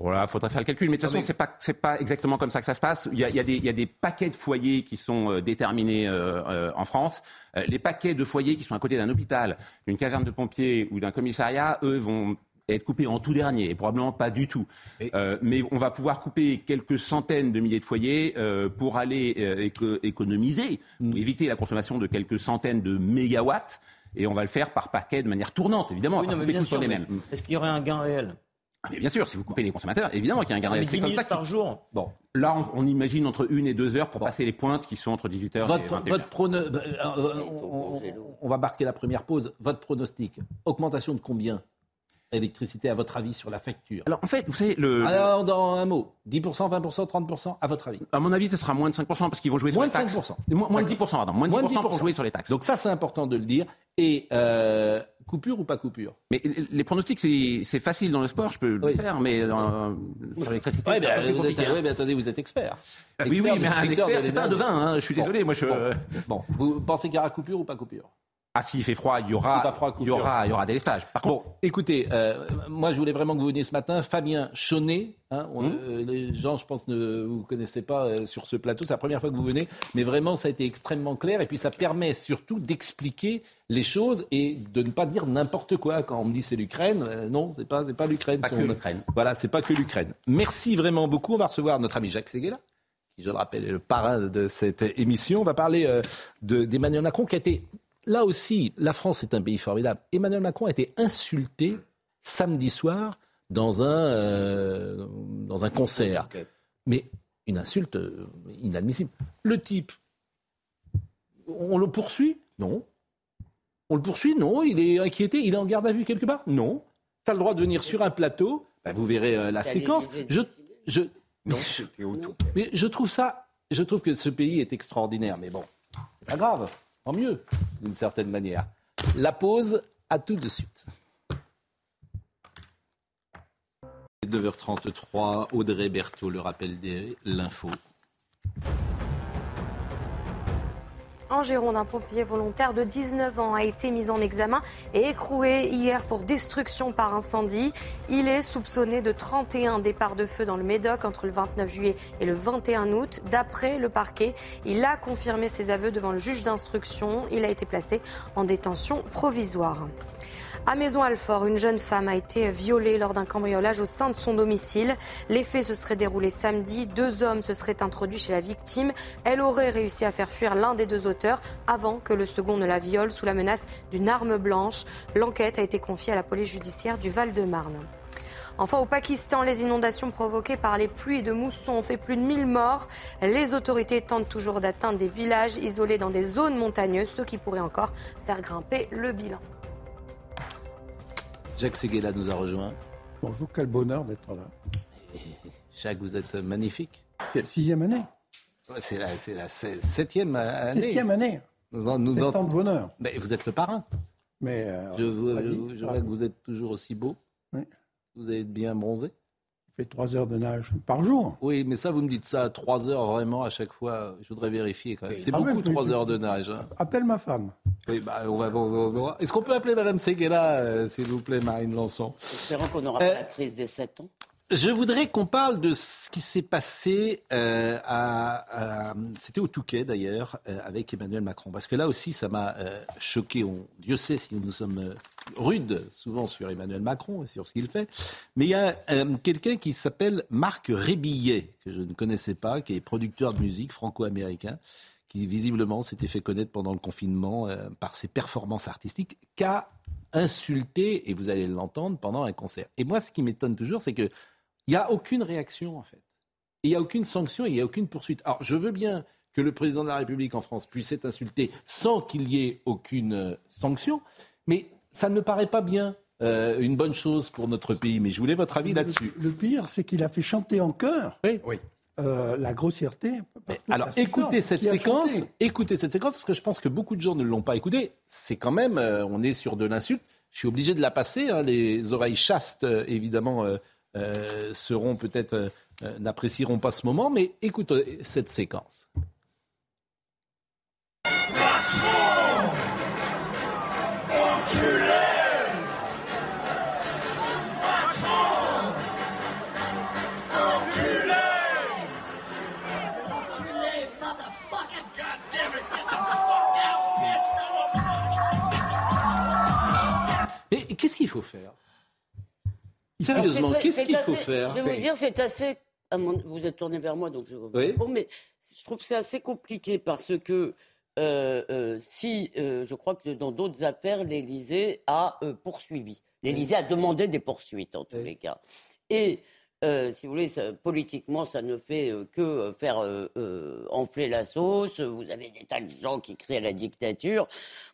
Voilà, faudrait faire le calcul. Mais de toute façon, c'est pas c'est pas exactement comme ça que ça se passe. Il y a, il y a des il y a des paquets de foyers qui sont euh, déterminés euh, euh, en France. Euh, les paquets de foyers qui sont à côté d'un hôpital, d'une caserne de pompiers ou d'un commissariat, eux vont être coupés en tout dernier, et probablement pas du tout. Euh, mais on va pouvoir couper quelques centaines de milliers de foyers euh, pour aller euh, éco- économiser, ou éviter la consommation de quelques centaines de mégawatts. Et on va le faire par paquet de manière tournante, évidemment. Oui, non, mais bien tous sur sûr, les mêmes. Est-ce qu'il y aurait un gain réel? Mais bien sûr, si vous coupez les consommateurs, évidemment qu'il y a un gain Mais réel. 10 C'est comme ça par jour bon. Là, on, on imagine entre une et deux heures pour passer les pointes qui sont entre 18h et Votre, 21h. votre prono- euh, euh, on, on- va marquer la première pause. Votre pronostic, augmentation de combien électricité à votre avis sur la facture? Alors, en fait, vous savez, le, Alors, dans un mot, 10%, 20%, 30%, à votre avis? À mon avis, ce sera moins de 5% parce qu'ils vont jouer Moins sur de les taxes. 5%. Moins, moins de 10%, pardon. Moins de 10%, Moins de pour 10%. jouer sur les taxes. Donc ça, c'est important de le dire. Et euh, coupure ou pas coupure? Mais les pronostics, c'est facile dans le sport, je peux Oui. le faire, mais dans, sur l'électricité, Ouais, plus vous êtes- hein. ouais, mais attendez, vous êtes expert. Oui, oui, mais un expert, de c'est pas un devin. Hein. Je suis Bon, désolé, moi je. Bon, bon. vous pensez qu'il y aura coupure ou pas coupure? Ah, s'il fait froid, il y Il aura, va froid, il y aura, il y aura des lestages. Par contre, Bon, écoutez, euh, moi je voulais vraiment que vous veniez ce matin. Fabien Chaunet, hein, on- Mmh. euh, les gens je pense ne vous connaissez pas euh, sur ce plateau, c'est la première fois que vous venez, mais vraiment ça a été extrêmement clair et puis ça permet surtout d'expliquer les choses et de ne pas dire n'importe quoi quand on me dit c'est l'Ukraine. non, c'est pas c'est pas l'Ukraine. Pas Si que on- l'Ukraine. Voilà, c'est pas que l'Ukraine. Merci vraiment beaucoup. On va recevoir notre ami Jacques Seguela qui, je le rappelle, est le parrain de cette émission. On va parler de- d'Emmanuel Macron qui a été, là aussi, la France est un pays formidable. Emmanuel Macron a été insulté samedi soir dans un, euh, dans un concert. Mais une insulte euh, inadmissible. Le type, on le poursuit? Non. On le poursuit? Non. Il est inquiété Il est en garde à vue quelque part? Non. Tu as le droit de venir sur un plateau, bah, vous verrez euh, la séquence. Je, je, Non, mais je trouve ça, je trouve que ce pays est extraordinaire. Mais bon, c'est pas grave, tant mieux, d'une certaine manière. La pause, à tout de suite. 9h33, Audrey Berthaud, le rappel de l'info. En Gironde, un pompier volontaire de 19 ans a été mis en examen et écroué hier pour destruction par incendie. Il est soupçonné de 31 départs de feu dans le Médoc entre le 29 juillet et le 21 août. D'après le parquet, il a confirmé ses aveux devant le juge d'instruction. Il a été placé en détention provisoire. À Maison-Alfort, une jeune femme a été violée lors d'un cambriolage au sein de son domicile. Les faits se seraient déroulés samedi. Deux hommes se seraient introduits chez la victime. Elle aurait réussi à faire fuir l'un des deux auteurs avant que le second ne la viole sous la menace d'une arme blanche. L'enquête a été confiée à la police judiciaire du Val-de-Marne. Enfin, au Pakistan, les inondations provoquées par les pluies de mousson ont fait plus de 1000 morts. Les autorités tentent toujours d'atteindre des villages isolés dans des zones montagneuses, ce qui pourrait encore faire grimper le bilan. Jacques Seguela nous a rejoint. Bonjour, quel bonheur d'être là. (laughs) Jacques, vous êtes magnifique. C'est la sixième année. C'est la, c'est la se- septième année. Septième année. Nous en- nous C'est en- tant de bonheur. Mais vous êtes le parrain. Mais euh, Je, vous- ravi, je- je vois que vous êtes toujours aussi beau. Oui. Vous avez bien bronzé. Je fais trois heures de nage par jour. Oui, mais ça, vous me dites ça à trois heures vraiment à chaque fois. Je voudrais vérifier quand même. C'est Ah beaucoup, trois heures de nage. hein. Appelle ma femme. Oui, bah, on va, on va- on va- Est-ce qu'on peut appeler Madame Seguela, euh, s'il vous plaît, Marine Lançon? Espérons qu'on n'aura Euh, pas la crise des 7 ans. Je voudrais qu'on parle de ce qui s'est passé euh, à, à- c'était au Touquet d'ailleurs euh, avec Emmanuel Macron parce que là aussi ça m'a euh, choqué. On, Dieu sait si nous sommes rudes souvent sur Emmanuel Macron et sur ce qu'il fait, mais il y a euh, quelqu'un qui s'appelle Marc Rébillet que je ne connaissais pas, qui est producteur de musique franco-américain, qui visiblement s'était fait connaître pendant le confinement euh, par ses performances artistiques, qu'a insulté et vous allez l'entendre pendant un concert. Et moi, ce qui m'étonne toujours, c'est que il n'y a aucune réaction, en fait. Il n'y a aucune sanction, il n'y a aucune poursuite. Alors, je veux bien que le président de la République en France puisse être insulté sans qu'il y ait aucune euh, sanction, mais ça ne me paraît pas bien euh, une bonne chose pour notre pays. Mais je voulais votre avis là-dessus. Le, le pire, c'est qu'il a fait chanter en chœur Oui. euh, la grossièreté. Alors, écoutez cette séquence, écoutez cette séquence, parce que je pense que beaucoup de gens ne l'ont pas écouté. C'est quand même, euh, on est sur de l'insulte. je suis obligé de la passer. hein. Les oreilles chastes, euh, évidemment, euh, euh, seront peut-être euh, euh, n'apprécieront pas ce moment, mais écoutez cette séquence. Et qu'est-ce qu'il faut faire? Sérieusement, qu'est-ce qu'il faut faire? Je vais vous dire, c'est assez. Vous êtes tourné vers moi, donc je vous Oui. mais je trouve que c'est assez compliqué parce que euh, euh, si euh, je crois que dans d'autres affaires, l'Élysée a poursuivi. L'Élysée a demandé des poursuites en tous les cas. Et si vous voulez, ça- politiquement, ça ne fait que faire enfler la sauce. Vous avez des tas de gens qui crient à la dictature.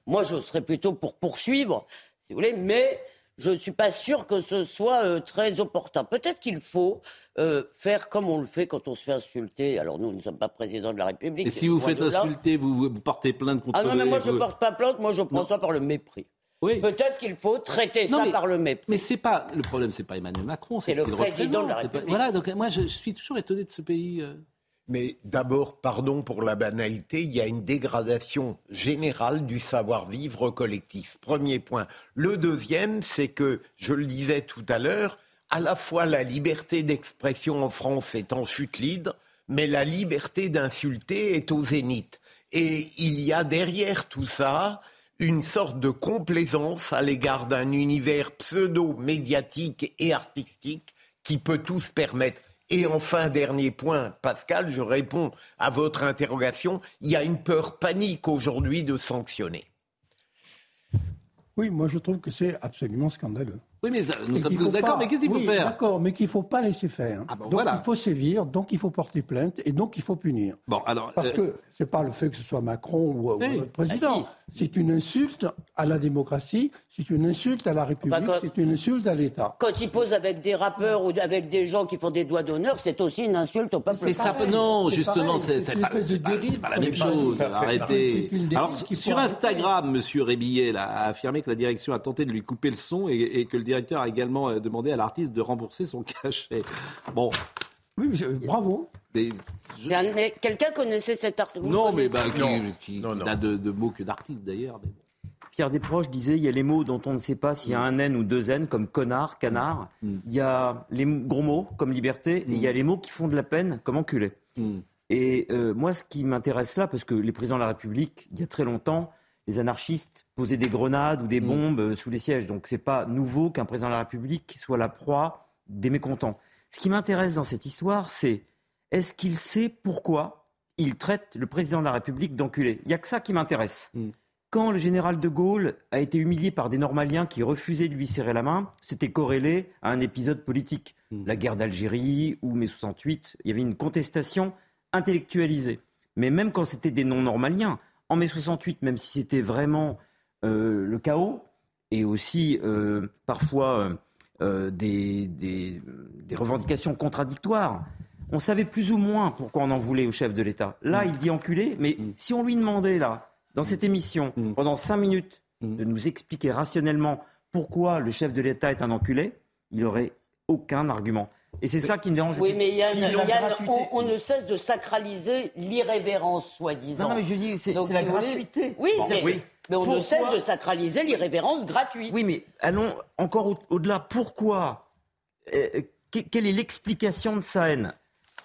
Moi, je serais plutôt pour poursuivre, si vous voulez, mais je ne suis pas sûr que ce soit euh, très opportun. Peut-être qu'il faut euh, faire comme on le fait quand on se fait insulter. Alors nous, nous ne sommes pas président de la République. Et si vous faites insulter, vous, vous portez plainte contre Ah non, mais moi, je ne porte pas plainte, moi, je prends ça par le mépris. Oui. Peut-être qu'il faut traiter Non, ça mais- par le mépris. Mais c'est pas le problème, c'est pas Emmanuel Macron, c'est C'est ce le président de la pas- République. Voilà, donc moi je, je suis toujours étonné de ce pays. euh. Mais d'abord, pardon pour la banalité, il y a une dégradation générale du savoir-vivre collectif. Premier point. Le deuxième, c'est que, je le disais tout à l'heure, à la fois la liberté d'expression en France est en chute libre, mais la liberté d'insulter est au zénith. Et il y a derrière tout ça une sorte de complaisance à l'égard d'un univers pseudo-médiatique et artistique qui peut tout permettre. Et enfin, dernier point, Pascal, je réponds à votre interrogation, il y a une peur panique aujourd'hui de sanctionner. Oui, moi je trouve que c'est absolument scandaleux. Oui, mais euh, nous Et sommes tous d'accord, mais qu'est-ce qu'il faut oui, faire? D'accord, mais qu'il ne faut pas laisser faire. Ah bon, donc voilà. il faut sévir, donc il faut porter plainte et donc il faut punir. Bon, alors. Parce euh, que ce n'est pas le fait que ce soit Macron ou, ou Oui. notre président. Ah, C'est une insulte à la démocratie, c'est une insulte à la République, Bah, quand- c'est une insulte à l'État. Quand il pose avec des rappeurs ou avec des gens qui font des doigts d'honneur, c'est aussi une insulte au peuple. Mais ça, non, c'est justement, pareil, c'est c'est c'est une pas, espèce c'est de pas- dérive c'est pas la même chose. Arrêtez. C'est Alors, sur. Instagram, M. Rébillet là, a affirmé que la direction a tenté de lui couper le son et, et que le directeur a également euh, demandé à l'artiste de rembourser son cachet. Bon, Oui, mais, euh, bravo. mais. je- Mais, mais quelqu'un connaissait cet Vous Non, mais bah, qui, Non. qui- Non, qui non. n'a de, de mots que d'artiste d'ailleurs. mais. Pierre Desproges disait il y a les mots dont on ne sait pas s'il y a un N ou deux N, comme connard, canard. Mm. Il y a les gros mots, comme liberté, et il y a les mots qui font de la peine, comme enculé. Mm. Et euh, moi, ce qui m'intéresse là, parce que les présidents de la République, il y a très longtemps, les anarchistes posaient des grenades ou des Mm. bombes euh, sous les sièges. Donc c'est pas nouveau qu'un président de la République soit la proie des mécontents. Ce qui m'intéresse dans cette histoire, c'est est-ce qu'il sait pourquoi il traite le président de la République d'enculé Il n'y a que ça qui m'intéresse. Mm. Quand le général de Gaulle a été humilié par des Normaliens qui refusaient de lui serrer la main, c'était corrélé à un épisode politique. Mm. La guerre d'Algérie ou mai 68, il y avait une contestation intellectualisée. Mais même quand c'était des non-normaliens, en mai 68, même si c'était vraiment euh, le chaos, et aussi euh, parfois euh, des, des- des revendications contradictoires, on savait plus ou moins pourquoi on en voulait au chef de l'État. Là, il dit enculé, mais si on lui demandait, là, dans cette émission, Mm. pendant cinq minutes, Mm. de nous expliquer rationnellement pourquoi le chef de l'État est un enculé, il n'aurait aucun argument. Et c'est ça qui me dérange. Oui, mais Yann, Si Yann, on, on ne cesse de sacraliser l'irrévérence, soi-disant. Non, non, mais je dis, c'est la si vous voulez- gratuité. Oui, Bon, mais, oui. Mais on ne cesse de sacraliser l'irrévérence gratuite. Oui, mais allons encore au- au-delà. Pourquoi Euh, que- Quelle est l'explication de sa haine?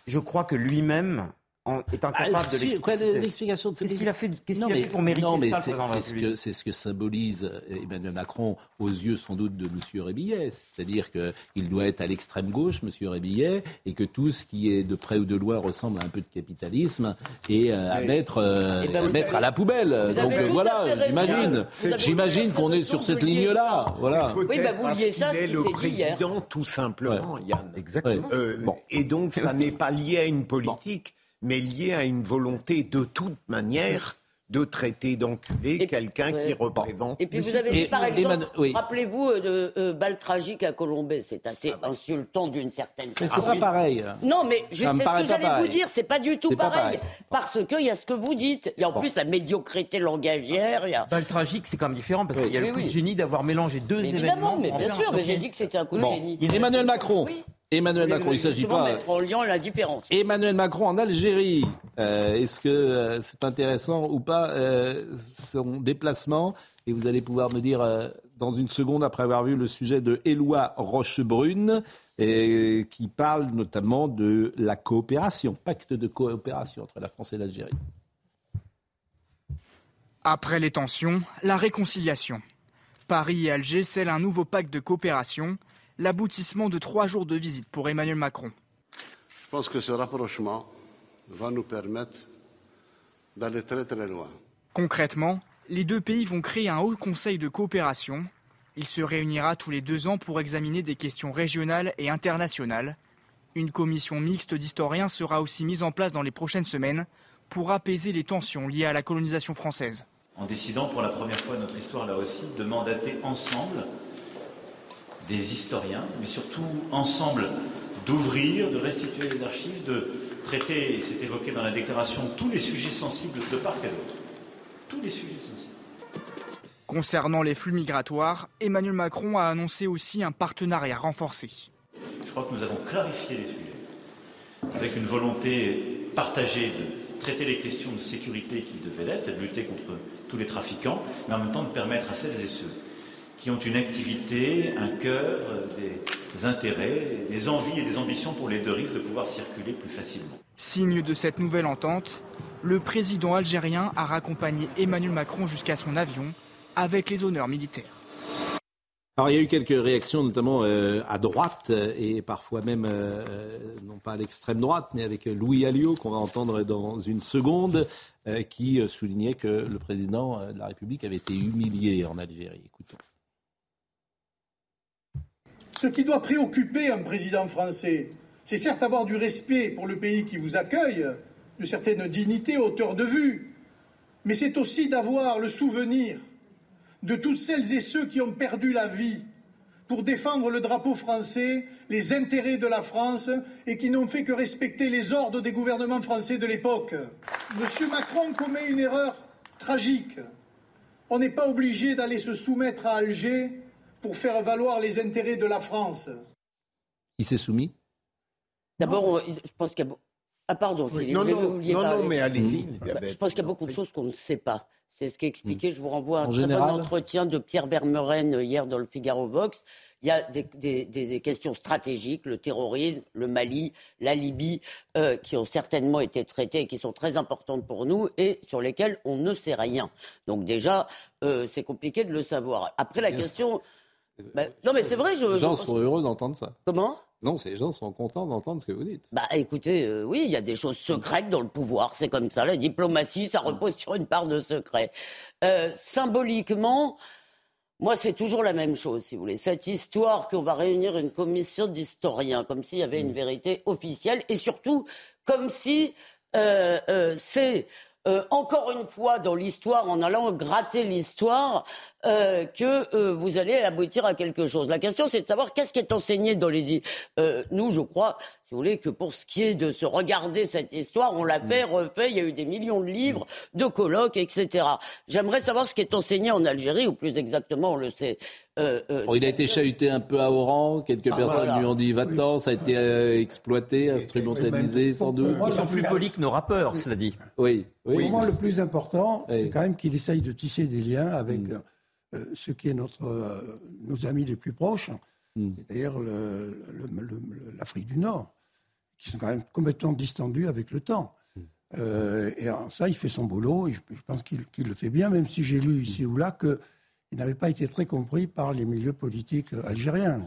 Je crois que lui-même en- est incapable Ah, de l'explication de Qu'est-ce qu'il a fait, qu'est-ce Non, qu'il a mais- fait pour mériter non, mais ça, c'est c'est ce, que, c'est ce que symbolise euh, Emmanuel Macron aux yeux sans doute de M. Rébillet. C'est-à-dire qu'il doit être à l'extrême gauche, M. Rébillet, et que tout ce qui est de près ou de loin ressemble à un peu de capitalisme et euh, à Mais- mettre, euh, Eh ben, à vous mettre avez- à la poubelle. Donc euh, voilà, j'imagine. J'imagine qu'on est sur cette ligne-là. Voilà. Oui, bah, vous liez ça à parce ce qu'il qui est s'est le président, tout simplement, Yann. Exactement. Et donc, ça (laughs) n'est pas lié à une politique, mais lié à une volonté de toute manière de traiter d'enculé quelqu'un qui représente. Et puis vous avez dit, par exemple, rappelez-vous euh, de euh, Balle tragique à Colombay, c'est assez insultant d'une certaine façon. Mais c'est pas pareil. Non, mais je sais ce que j'allais vous dire, c'est pas du tout pareil, Parce qu'il y a ce que vous dites. Il y a en plus la médiocrité langagière. Y a... Balle tragique, c'est quand même différent, parce qu'il y a le coup de génie d'avoir mélangé deux événements. Évidemment, mais bien sûr, mais j'ai dit que c'était un coup de génie. Emmanuel Macron. Emmanuel Macron, il ne s'agit pas. Mettre en lien la différence. Emmanuel Macron en Algérie. Euh, est-ce que euh, c'est intéressant ou pas euh, son déplacement? Et vous allez pouvoir me dire dans une seconde, après avoir vu le sujet de Éloi Rochebrune, qui parle notamment de la coopération, pacte de coopération entre la France et l'Algérie. Après les tensions, la réconciliation. Paris et Alger scellent un nouveau pacte de coopération l'aboutissement de trois jours de visite pour Emmanuel Macron. Je pense que ce rapprochement va nous permettre d'aller très très loin. Concrètement, les deux pays vont créer un haut conseil de coopération. Il se réunira tous les deux ans pour examiner des questions régionales et internationales. Une commission mixte d'historiens sera aussi mise en place dans les prochaines semaines pour apaiser les tensions liées à la colonisation française. En décidant pour la première fois de notre histoire là aussi de mandater ensemble des historiens, mais surtout ensemble d'ouvrir, de restituer les archives, de traiter, et c'est évoqué dans la déclaration, tous les sujets sensibles de part et d'autre. Tous les sujets sensibles. Concernant les flux migratoires, Emmanuel Macron a annoncé aussi un partenariat renforcé. Je crois que nous avons clarifié les sujets, avec une volonté partagée de traiter les questions de sécurité qui devaient l'être, de lutter contre tous les trafiquants, mais en même temps de permettre à celles et ceux qui ont une activité, un cœur, des intérêts, des envies et des ambitions pour les deux rives de pouvoir circuler plus facilement. Signe de cette nouvelle entente, le président algérien a raccompagné Emmanuel Macron jusqu'à son avion avec les honneurs militaires. Alors il y a eu quelques réactions, notamment euh, à droite et parfois même, euh, non pas à l'extrême droite, mais avec Louis Alliot qu'on va entendre dans une seconde, euh, qui soulignait que le président de la République avait été humilié en Algérie. Écoutons. Ce qui doit préoccuper un président français, c'est certes avoir du respect pour le pays qui vous accueille, de certaines dignités, hauteur de vue, mais c'est aussi d'avoir le souvenir de toutes celles et ceux qui ont perdu la vie pour défendre le drapeau français, les intérêts de la France et qui n'ont fait que respecter les ordres des gouvernements français de l'époque. M. Macron commet une erreur tragique. On n'est pas obligé d'aller se soumettre à Alger pour faire valoir les intérêts de la France. Il s'est soumis D'abord, je pense qu'il y a. Ah, pardon, Philippe, non, non, non, mais allez-y. Bah, je pense qu'il y a beaucoup de choses qu'on ne sait pas. C'est ce qui est expliqué. Je vous renvoie à un très bon entretien de Pierre Vermeuren hier dans le Figaro Vox. Il y a des, questions stratégiques, le terrorisme, le Mali, la Libye, euh, qui ont certainement été traitées et qui sont très importantes pour nous et sur lesquelles on ne sait rien. Donc déjà, euh, c'est compliqué de le savoir. Après, la question bah, non, mais c'est vrai. Je, les gens sont heureux d'entendre ça. Comment? Non, ces gens sont contents d'entendre ce que vous dites. Bah écoutez, euh, oui, il y a des choses secrètes dans le pouvoir. C'est comme ça. La diplomatie, ça repose sur une part de secret. Euh, symboliquement, moi, c'est toujours la même chose, si vous voulez. Cette histoire qu'on va réunir une commission d'historiens, comme s'il y avait une mm. vérité officielle, et surtout comme si euh, c'est encore une fois dans l'histoire, en allant gratter l'histoire, euh, que euh, vous allez aboutir à quelque chose. La question, c'est de savoir qu'est-ce qui est enseigné dans les... Euh, nous, je crois, si vous voulez, que pour ce qui est de se regarder cette histoire, on l'a fait, refait, il y a eu des millions de livres, de colloques, etc. J'aimerais savoir ce qui est enseigné en Algérie, ou plus exactement, on le sait. il a été chahuté un peu à Oran, quelques ah, personnes lui ont dit va-t'en, ça a été exploité, instrumentalisé sans doute. Ils sont plus polis que nos rappeurs, cela dit. Oui. oui. Pour moi, le plus important, c'est quand même qu'il essaye de tisser des liens avec mm. Euh, ce qui est notre, euh, nos amis les plus proches, hmm. c'est-à-dire l'Afrique du Nord, qui sont quand même complètement distendus avec le temps. Hmm. Euh, et ça, il fait son boulot, et je, pense qu'il le fait bien, même si j'ai lu ici ou là que il n'avait pas été très compris par les milieux politiques algériens.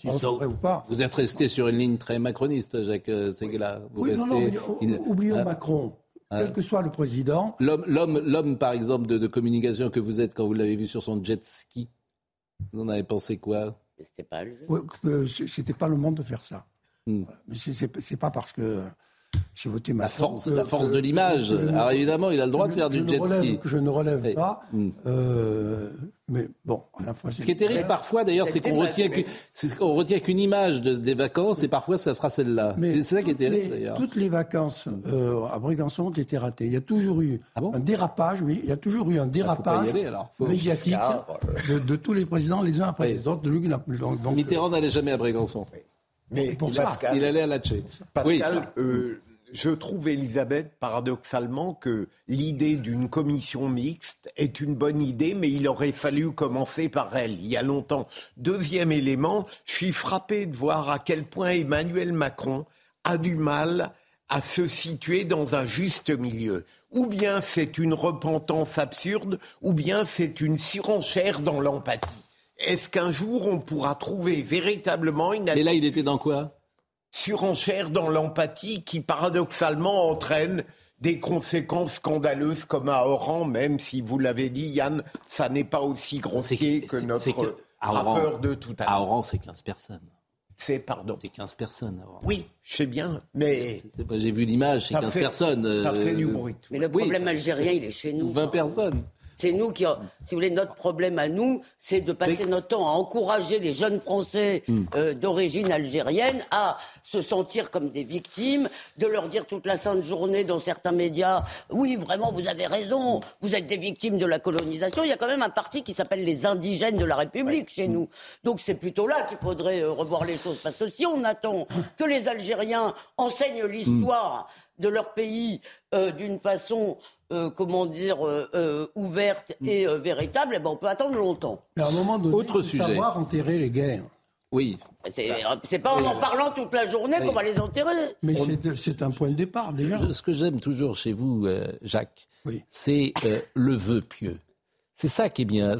Si vrai ou pas. Vous êtes resté sur une ligne très macroniste, Jacques Seguela. Vous restez. oublions Macron. Quel que soit le président. L'homme, par exemple, de, communication que vous êtes quand vous l'avez vu sur son jet ski, vous en avez pensé quoi? C'était pas le C'était pas le monde de faire ça. Hmm. Mais c'est pas parce que j'ai voté La force, la force de l'image. Alors évidemment, il a le droit de faire du jet ski. Que je ne relève pas. Euh, mais bon, à la fois. Ce qui est terrible parfois, d'ailleurs, c'est qu'on retient, qu'on retient qu'une image des vacances et parfois ça sera celle-là. C'est ça qui est terrible, d'ailleurs. Toutes les vacances euh, à Brégançon ont été ratées. Il y a toujours eu Ah un dérapage, oui, il y a toujours eu un dérapage aller, alors. Faut- médiatique de, de tous les présidents les uns après les autres. Donc, Mitterrand n'allait jamais à Brégançon. Mais pour ça. Pascal, Il allait à Latché. Pascal, euh, je trouve, Elisabeth, paradoxalement, que l'idée d'une commission mixte est une bonne idée, mais il aurait fallu commencer par elle, il y a longtemps. Deuxième élément, je suis frappé de voir à quel point Emmanuel Macron a du mal à se situer dans un juste milieu. Ou bien c'est une repentance absurde, ou bien c'est une surenchère dans l'empathie. Est-ce qu'un jour on pourra trouver véritablement une Et là, il était dans quoi? Surenchère dans l'empathie qui paradoxalement entraîne des conséquences scandaleuses comme à Oran, même si vous l'avez dit, Yann, ça n'est pas aussi grossier que notre que- à Oran- rappeur de tout à l'heure. À Oran, c'est 15 personnes. C'est, pardon. C'est 15 personnes. à Oran. Oui, je sais bien, mais. J'ai vu l'image, c'est Ça 15 fait- personnes. ça euh, fait du bruit. Mais le problème algérien, il est chez nous. 20 personnes. C'est nous qui, si vous voulez, notre problème à nous, c'est de passer notre temps à encourager les jeunes Français Hmm. euh, d'origine algérienne à se sentir comme des victimes, de leur dire toute la sainte journée dans certains médias, oui, vraiment, vous avez raison, vous êtes des victimes de la colonisation. Il y a quand même un parti qui s'appelle les indigènes de la République chez nous. Donc c'est plutôt là qu'il faudrait euh, revoir les choses. Parce que si on attend que les Algériens enseignent l'histoire de leur pays euh, d'une façon, euh, comment dire, euh, euh, ouverte et euh, véritable, eh ben, on peut attendre longtemps. Mais à un moment donné, Autre il faut sujet. savoir enterrer les guerres. Oui. C'est pas en en parlant toute la journée qu'on va les enterrer. Mais c'est- un point de départ déjà. Ce que j'aime toujours chez vous, euh, Jacques, Oui. c'est euh, le vœu pieux. C'est ça qui est bien.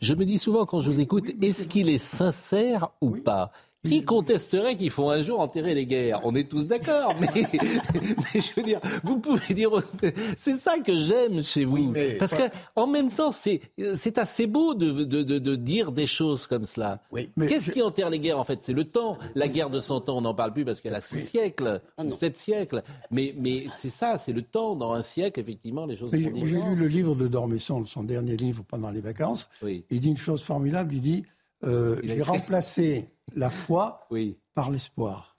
Je me dis souvent quand je vous écoute, est-ce qu'il est sincère ou pas? Qui contesterait qu'il faut un jour enterrer les guerres? On est tous d'accord, (laughs) mais, mais je veux dire, vous pouvez dire, c'est ça que j'aime chez vous, mais- parce que en même temps, c'est c'est assez beau de, de, de, de dire des choses comme cela. Oui. Mais Qu'est-ce je- qui enterre les guerres en fait? C'est le temps. La guerre de 100 ans, on n'en parle plus parce qu'elle a 6 siècles, Ah ou 7 siècles. Mais, mais c'est ça, c'est le temps. Dans un siècle, effectivement, les choses J'ai lu le livre de Dormesson, son dernier livre pendant les vacances. Oui. Il dit une chose formidable. Il dit euh, J'ai remplacé la foi Oui. par l'espoir.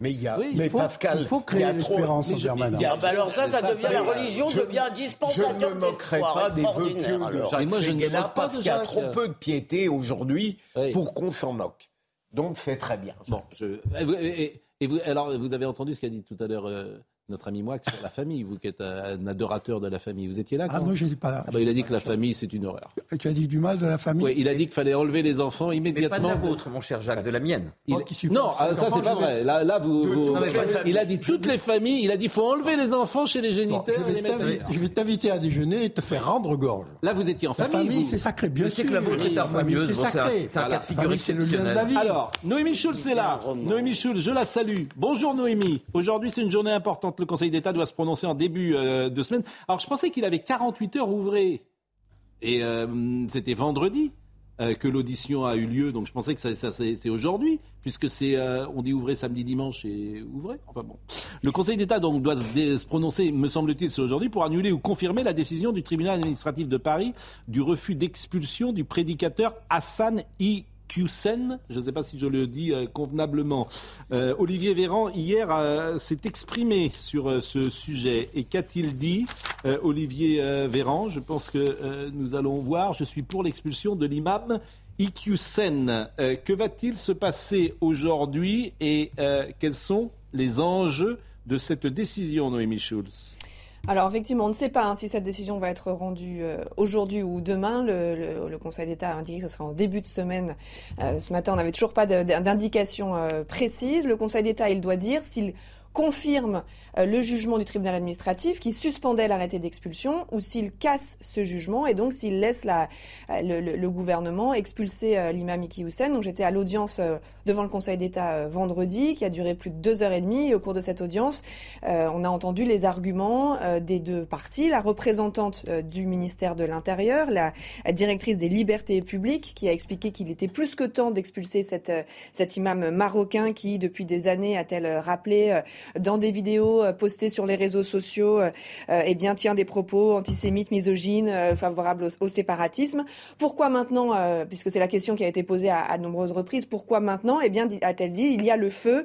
Mais il y a, Oui, mais il faut- Pascal, il faut créer l'espérance en permanence. Ah bah alors ça, ça devient la religion, je- devient un Je dispensateur ne me moquerai pas des vœux pieux de. Jacques Mais moi, je ne pas parce qu'il y a trop peu de piété aujourd'hui Oui. pour qu'on s'en moque. Donc c'est très bien. Bon, je... et vous, et- et vous- alors, vous avez entendu ce qu'a dit tout à l'heure euh, notre ami Moix sur la famille, vous qui êtes un, adorateur de la famille. Vous étiez là Ah non, je n'étais pas là. Ah bah, Il a dit que la famille, c'est une horreur. Tu as dit du mal de la famille Oui, il a dit qu'il fallait enlever les enfants Mais pas de immédiatement. la vôtre, mon cher Jacques, de la mienne. Il- supporte Non, ah, ça c'est pas vrai. Là, là vous, De il a dit toutes les familles. Il a dit faut enlever les enfants chez les Bon, géniteurs je et vais les mettre t'inviter- ailleurs. je vais t'inviter à déjeuner et te faire rendre gorge. Là, vous étiez en La famille. famille, vous. c'est sacré, bien Je sais sûr. que la vôtre est harmonieuse. c'est Bon, un- sacré. c'est un cas de figure famille, c'est le lien de la exceptionnel. vie. Alors, Noémie Schulz est là. Noémie Schulz, je la salue. Bonjour Noémie. Aujourd'hui, c'est une journée importante. Le Conseil d'État doit se prononcer en début euh, de semaine. Alors, je pensais qu'il avait 48 heures ouvrées. Et euh, c'était vendredi euh, que l'audition a eu lieu. Donc, je pensais que ça, c'est aujourd'hui, puisque c'est, on dit ouvrez samedi, dimanche et ouvrez. Enfin bon. Le Conseil d'État donc doit se prononcer, me semble-t-il, c'est aujourd'hui, pour annuler ou confirmer la décision du tribunal administratif de Paris du refus d'expulsion du prédicateur Hassan I. Je ne sais pas si je le dis euh, convenablement. Euh, Olivier Véran, hier, euh, s'est exprimé sur ce sujet. Et qu'a-t-il dit, Olivier Véran? Je pense que nous allons voir. Je suis pour l'expulsion de l'imam. Euh, que va-t-il se passer aujourd'hui et quels sont les enjeux de cette décision, Noémie Schulz? Alors effectivement, on ne sait pas hein, si cette décision va être rendue euh, aujourd'hui ou demain. Le, le- le Conseil d'État a indiqué que ce sera en début de semaine. Euh, ce matin, on n'avait toujours pas d'indication euh, précise. Le Conseil d'État, il doit dire s'il confirme euh, le jugement du tribunal administratif qui suspendait l'arrêté d'expulsion ou s'il casse ce jugement et donc s'il laisse la, euh, le, le- le gouvernement expulser euh, l'imam Iki Hussein. Donc j'étais à l'audience devant le Conseil d'État vendredi qui a duré plus de deux heures et demie. Et au cours de cette audience, on a entendu les arguments des deux parties, la représentante du ministère de l'Intérieur, la, directrice des libertés publiques, qui a expliqué qu'il était plus que temps d'expulser cet imam marocain qui, depuis des années, a-t-elle rappelé, dans des vidéos postées sur les réseaux sociaux, eh bien, tient des propos antisémites, misogynes, favorables au, séparatisme. Pourquoi maintenant, puisque c'est la question qui a été posée à, à nombreuses reprises, pourquoi maintenant Eh bien, a-t-elle dit, il y a le feu.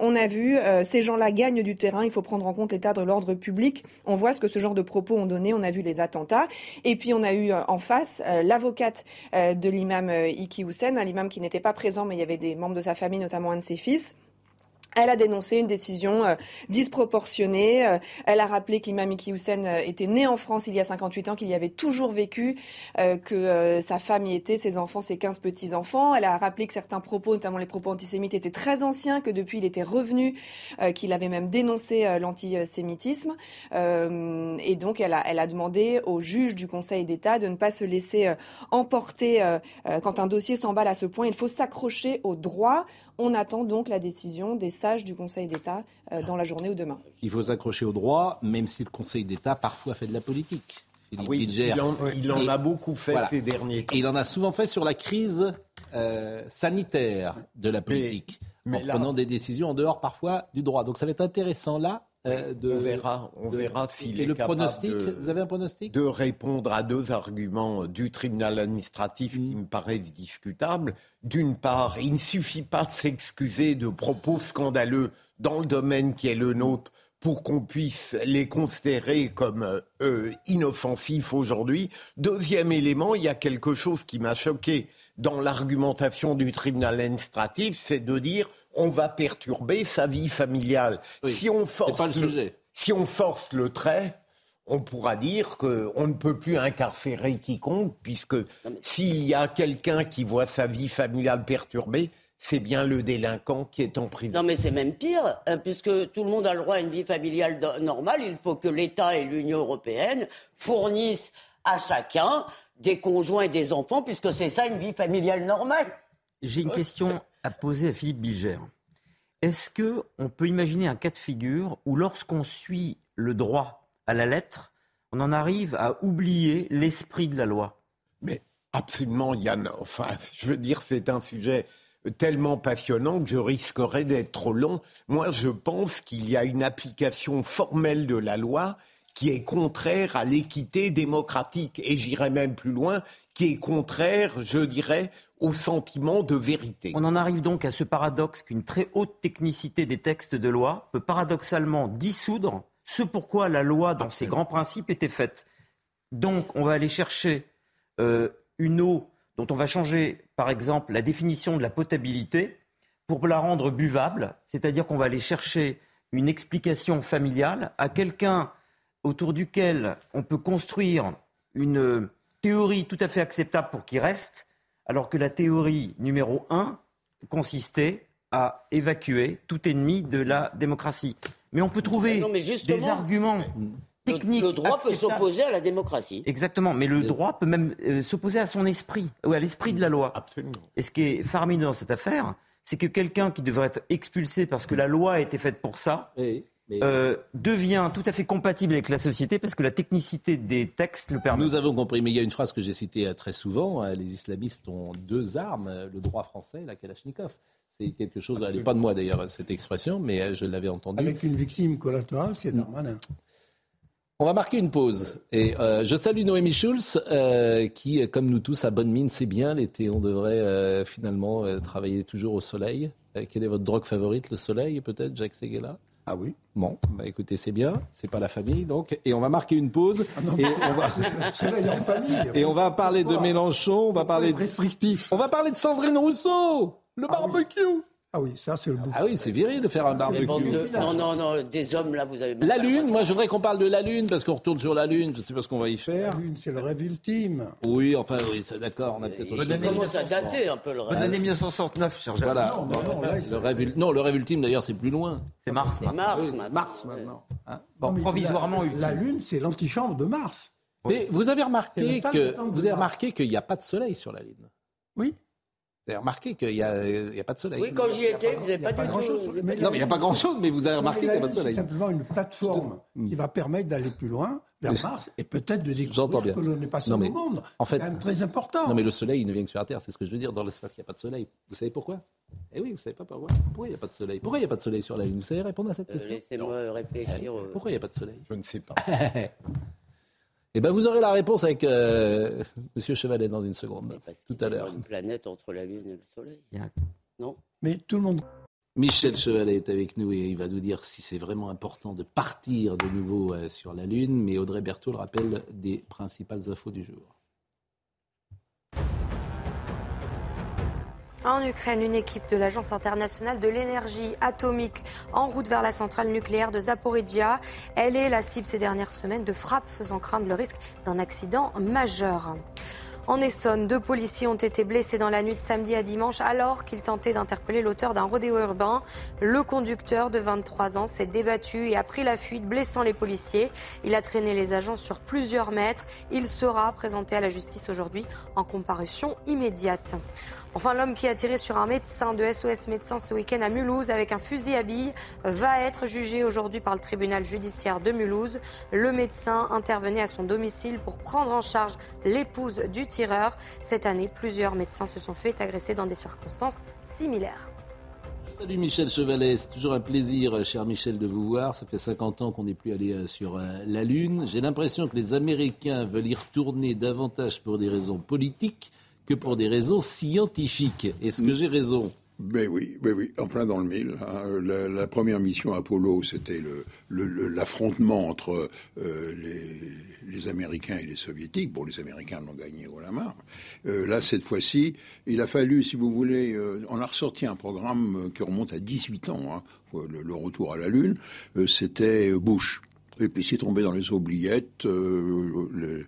on a vu, ces gens-là gagnent du terrain, il faut prendre en compte l'état de l'ordre public. On voit ce que ce genre de propos ont donné, on a vu les attentats. Et puis on a eu en face l'avocate de l'imam Iki Hussein, un imam qui n'était pas présent, mais il y avait des membres de sa famille, notamment un de ses fils. Elle a dénoncé une décision euh, disproportionnée. Euh, elle a rappelé que l'imam Iki Hussein euh, était né en France il y a 58 ans, qu'il y avait toujours vécu, que sa femme y était, ses enfants, ses 15 petits-enfants. Elle a rappelé que certains propos, notamment les propos antisémites, étaient très anciens, que depuis il était revenu, qu'il avait même dénoncé l'antisémitisme. et donc elle a, elle a demandé au juge du Conseil d'État de ne pas se laisser emporter quand un dossier s'emballe à ce point. Il faut s'accrocher au droit. On attend donc la décision des du Conseil d'État euh, dans la journée ou demain. Il faut s'accrocher au droit, même si le Conseil d'État parfois fait de la politique. oui, il en, a beaucoup fait ces derniers temps. Et il en a souvent fait sur la crise euh, sanitaire de la politique, en prenant des décisions en dehors parfois du droit. Donc ça va être intéressant là euh, on verra, on verra s'il est le capable pronostic, de, vous avez un pronostic de répondre à deux arguments du tribunal administratif qui mm. me paraissent discutables. D'une part, il ne suffit pas de s'excuser de propos scandaleux dans le domaine qui est le nôtre pour qu'on puisse les considérer comme euh, inoffensifs aujourd'hui. Deuxième élément, il y a quelque chose qui m'a choqué dans l'argumentation du tribunal administratif, c'est de dire on va perturber sa vie familiale. si, on force le, si on force le trait, on pourra dire qu'on ne peut plus incarcérer quiconque, puisque s'il y a quelqu'un qui voit sa vie familiale perturbée, c'est bien le délinquant qui est en prison. Non, mais c'est même pire, euh, puisque tout le monde a le droit à une vie familiale normale. Il faut que l'État et l'Union européenne fournissent à chacun des conjoints et des enfants, puisque c'est ça une vie familiale normale. J'ai une question à poser à Philippe Bilger. Est-ce que on peut imaginer un cas de figure où, lorsqu'on suit le droit à la lettre, on en arrive à oublier l'esprit de la loi? Mais absolument, Yann. Enfin, je veux dire, c'est un sujet tellement passionnant que je risquerais d'être trop long. Moi, je pense qu'il y a une application formelle de la loi qui est contraire à l'équité démocratique et j'irais même plus loin, qui est contraire, je dirais, au sentiment de vérité. On en arrive donc à ce paradoxe qu'une très haute technicité des textes de loi peut paradoxalement dissoudre ce pourquoi la loi, dans ses grands principes, était faite. Donc, on va aller chercher euh, une eau dont on va changer, par exemple, la définition de la potabilité pour la rendre buvable, c'est-à-dire qu'on va aller chercher une explication familiale à quelqu'un autour duquel on peut construire une théorie tout à fait acceptable pour qu'il reste, alors que la théorie numéro un consistait à évacuer tout ennemi de la démocratie. Mais on peut trouver des arguments techniques. Le, droit peut s'opposer à la démocratie. Exactement, mais le droit peut même euh, s'opposer à son esprit, ou à l'esprit de la loi. Absolument. Et ce qui est faramineux dans cette affaire, c'est que quelqu'un qui devrait être expulsé parce que la loi a été faite pour ça, euh, devient tout à fait compatible avec la société parce que la technicité des textes le permet. Nous avons compris, mais il y a une phrase que j'ai citée euh, très souvent hein, les islamistes ont deux armes, euh, le droit français et la Kalachnikov. C'est quelque chose, elle n'est pas de moi d'ailleurs cette expression, mais je l'avais entendue. Avec une victime collatérale, c'est normal. On va marquer une pause. Et je salue Noémie Schulz, qui, comme nous tous, à bonne mine, c'est bien l'été. On devrait finalement travailler toujours au soleil. quelle est votre drogue favorite Le soleil, peut-être, Jacques Seguela? Ah oui. Bon, bah écoutez, c'est bien, c'est pas la famille donc, et on va marquer une pause. Ah et on va... (laughs) en famille. Et on va parler de Mélenchon, on va parler de restrictif. On va parler de Sandrine Rousseau, le ah barbecue. Ah oui, ça c'est le Ah oui, c'est viril de faire un barbecue. Non, non, non, des hommes là, vous avez. La Lune, moi je voudrais qu'on parle de la Lune parce qu'on retourne sur la Lune, je sais pas ce qu'on va y faire. La Lune, c'est le rêve ultime. Oui, enfin, oui, d'accord, on a peut-être. Bonne année commence à dater un peu le rêve. Bonne année 1969, cher Voilà. Non, non, non, là, le rêve, non, le rêve ultime d'ailleurs, c'est plus loin. C'est Mars. C'est Mars, Mars maintenant. Hein. bon, provisoirement la, La Lune, c'est l'antichambre de Mars. Mais vous avez remarqué que vous avez remarqué qu'il n'y a pas de soleil sur la Lune. Oui. Vous avez remarqué qu'il n'y a, a, pas de soleil. Oui, quand j'y étais, vous n'avez pas, pas grand-chose. non, mais il n'y a pas grand-chose, mais vous avez remarqué qu'il n'y a pas de soleil. C'est simplement une plateforme qui va permettre d'aller plus loin vers Mars et peut-être de découvrir bien. que l'on n'est pas seul non, mais, au monde. En fait, c'est quand même très important. Non, mais le soleil, il ne vient que sur la Terre. C'est ce que je veux dire. Dans l'espace, il n'y a pas de soleil. Vous savez pourquoi? Eh oui, vous savez pas pourquoi. Pourquoi il n'y a pas de soleil? Pourquoi il n'y a pas de soleil sur la Lune? Vous savez répondre à cette Euh, question? Laissez-moi réfléchir. euh. Pourquoi il n'y a pas de soleil? Je ne sais pas. (laughs) Eh ben, vous aurez la réponse avec euh, (laughs) Monsieur Chevalet dans une seconde, tout à l'heure. Une planète entre la Lune et le Soleil. Non Mais tout le monde. Michel Chevalet est avec nous et il va nous dire si c'est vraiment important de partir de nouveau euh, sur la Lune. Mais Audrey Berthaud le rappelle des principales infos du jour. En Ukraine, une équipe de l'Agence internationale de l'énergie atomique en route vers la centrale nucléaire de Zaporizhia. Elle est la cible ces dernières semaines de frappes faisant craindre le risque d'un accident majeur. En Essonne, deux policiers ont été blessés dans la nuit de samedi à dimanche alors qu'ils tentaient d'interpeller l'auteur d'un rodéo urbain. Le conducteur de 23 ans s'est débattu et a pris la fuite, blessant les policiers. Il a traîné les agents sur plusieurs mètres. Il sera présenté à la justice aujourd'hui en comparution immédiate. Enfin, l'homme qui a tiré sur un médecin de SOS Médecins ce week-end à Mulhouse avec un fusil à billes va être jugé aujourd'hui par le tribunal judiciaire de Mulhouse. Le médecin intervenait à son domicile pour prendre en charge l'épouse du tireur. Cette année, plusieurs médecins se sont fait agresser dans des circonstances similaires. Salut Michel Chevalet, c'est toujours un plaisir, cher Michel, de vous voir. Ça fait 50 ans qu'on n'est plus allé sur la Lune. J'ai l'impression que les Américains veulent y retourner davantage pour des raisons politiques que pour des raisons scientifiques. Est-ce que j'ai raison? Ben oui, ben oui, en plein dans le mille. Hein. La, la, première mission Apollo, c'était l'affrontement entre euh, les, Américains et les Soviétiques. Bon, les Américains l'ont gagné au la marre. Euh, là, cette fois-ci, il a fallu, si vous voulez, euh, on a ressorti un programme qui remonte à 18 ans, hein, le, retour à la Lune. Euh, c'était Bush. Et puis c'est tombé dans les oubliettes. le,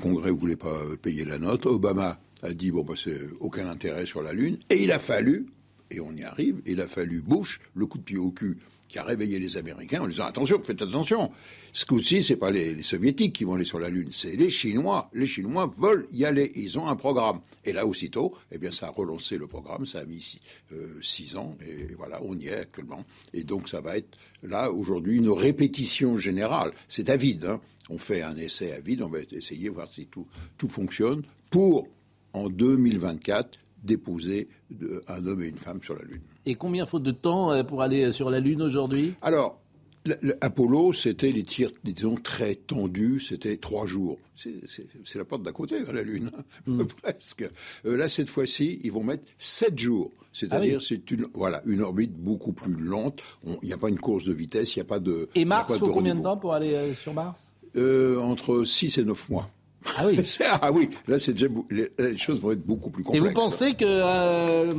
Congrès voulait pas payer la note. Obama a dit bon bah c'est aucun intérêt sur la Lune. Et il a fallu, et on y arrive, il a fallu Bush, le coup de pied au cul, qui a réveillé les Américains en disant attention, faites attention. Ce coup-ci, c'est pas les, soviétiques qui vont aller sur la Lune, c'est les Chinois. Les Chinois veulent y aller, ils ont un programme. Et là, aussitôt, eh bien, ça a relancé le programme, ça a mis six, euh, ans, et voilà, on y est actuellement. Et donc, ça va être là aujourd'hui une répétition générale. C'est à vide. Hein. On fait un essai à vide, on va essayer voir si tout, tout fonctionne pour en 2024 déposer un homme et une femme sur la Lune. Et combien faut de temps pour aller sur la Lune aujourd'hui? Alors, Apollo, c'était les tirs, disons, très tendus, c'était trois jours. C'est la porte d'à côté, hein, la Lune, mmh. (laughs) presque. Euh, là, cette fois-ci, ils vont mettre sept jours. C'est-à-dire, ah oui. c'est une, voilà, une orbite beaucoup plus lente. Il n'y a pas une course de vitesse, il n'y a pas de. Et Mars, il faut combien de temps pour aller euh, sur Mars? Euh, Entre 6 et 9 mois. Ah oui. (laughs) ah oui, là c'est déjà les, les, choses vont être beaucoup plus complexes. Et vous pensez que euh,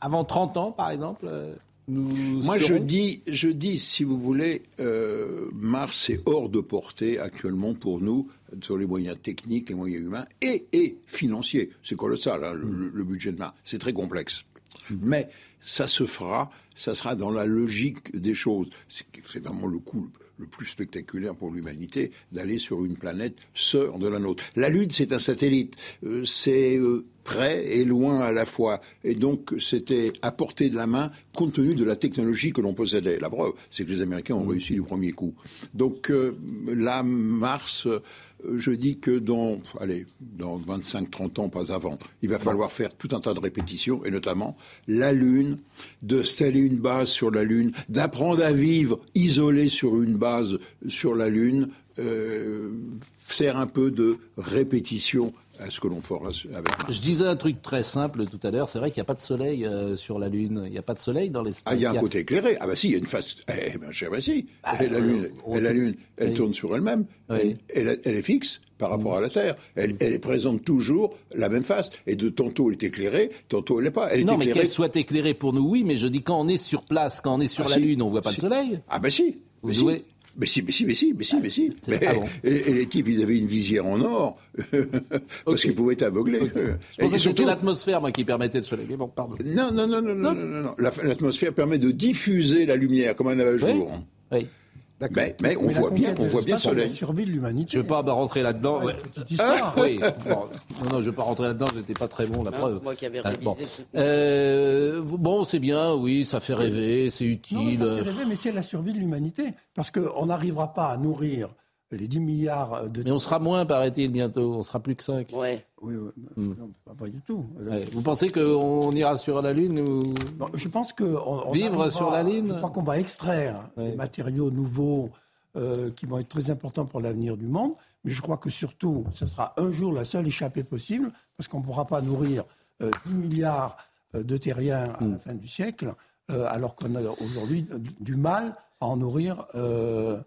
avant 30 ans, par exemple, euh, nous Moi, serons... je dis, je dis, si vous voulez, euh, Mars est hors de portée actuellement pour nous sur les moyens techniques, les moyens humains et, et financiers. C'est colossal, hein, le, le, budget de Mars. C'est très complexe. Mais ça se fera, ça sera dans la logique des choses. C'est vraiment le coup le plus spectaculaire pour l'humanité d'aller sur une planète sœur de la nôtre. La Lune, c'est un satellite. Euh, c'est euh, près et loin à la fois. Et donc, c'était à portée de la main compte tenu de la technologie que l'on possédait. La preuve, c'est que les Américains ont réussi du premier coup. Donc, euh, là, Mars, je dis que dans, allez, dans 25-30 ans, pas avant, il va falloir faire tout un tas de répétitions, et notamment la Lune, d'installer une base sur la Lune, d'apprendre à vivre isolé sur une base sur la Lune, euh, faire un peu de répétition à ce que l'on fera avec Mars. Je disais un truc très simple tout à l'heure, c'est vrai qu'il n'y a pas de soleil euh, sur la Lune, il n'y a pas de soleil dans l'espace. Ah, il y a un côté éclairé. Ah bah si, il y a une face. Eh ben, cher, bah si. Bah, et la Lune, euh, et la Lune elle oui. tourne sur elle-même. Oui. Elle, elle, elle, est fixe par rapport à la Terre. Elle, présente toujours la même face. Et de tantôt elle est éclairée, tantôt elle n'est pas. Elle est non, éclairée... mais qu'elle soit éclairée pour nous, oui, mais je dis quand on est sur place, quand on est sur ah, la si. Lune, on voit pas si. le soleil. Ah bah si. Vous mais jouez... si. Mais si, mais si, mais si, mais si, mais si. Mais, ah bon. et, et, les types, ils avaient une visière en or, (laughs) parce okay. qu'ils pouvaient être aveuglés. Okay. Je pensais que c'était l'atmosphère, moi, qui permettait le soleil. Mais bon, pardon. Non, non, non, non, non, non, non. non. L'atmosphère permet de diffuser la lumière comme un jour. Oui. oui. Mais, mais on voit bien, on voit bien la survie de l'humanité. Je ne veux pas rentrer là-dedans. Ouais, histoire. (laughs) oui. Bon, non, non, je ne veux pas rentrer là-dedans. J'étais pas très bon. La Non, preuve. moi qui avais Ah, révisé bon, ce- Euh, bon, c'est bien. Oui, ça fait rêver. C'est Non, utile. ça fait rêver, mais c'est la survie de l'humanité. Parce qu'on n'arrivera pas à nourrir les 10 milliards de... Mais on sera moins, paraît-il, bientôt. On sera plus que 5. Ouais. Oui, oui, non, pas, pas du tout. Ouais. Vous pensez qu'on ira sur la Lune ou... Je pense que... on- on Vivre arrivera- sur la Lune Je crois qu'on va extraire Ouais. des matériaux nouveaux euh, qui vont être très importants pour l'avenir du monde. Mais je crois que surtout, ce sera un jour la seule échappée possible, parce qu'on ne pourra pas nourrir euh, 10 milliards euh, de terriens à Mm. la fin du siècle, euh, alors qu'on a aujourd'hui du mal à en nourrir euh,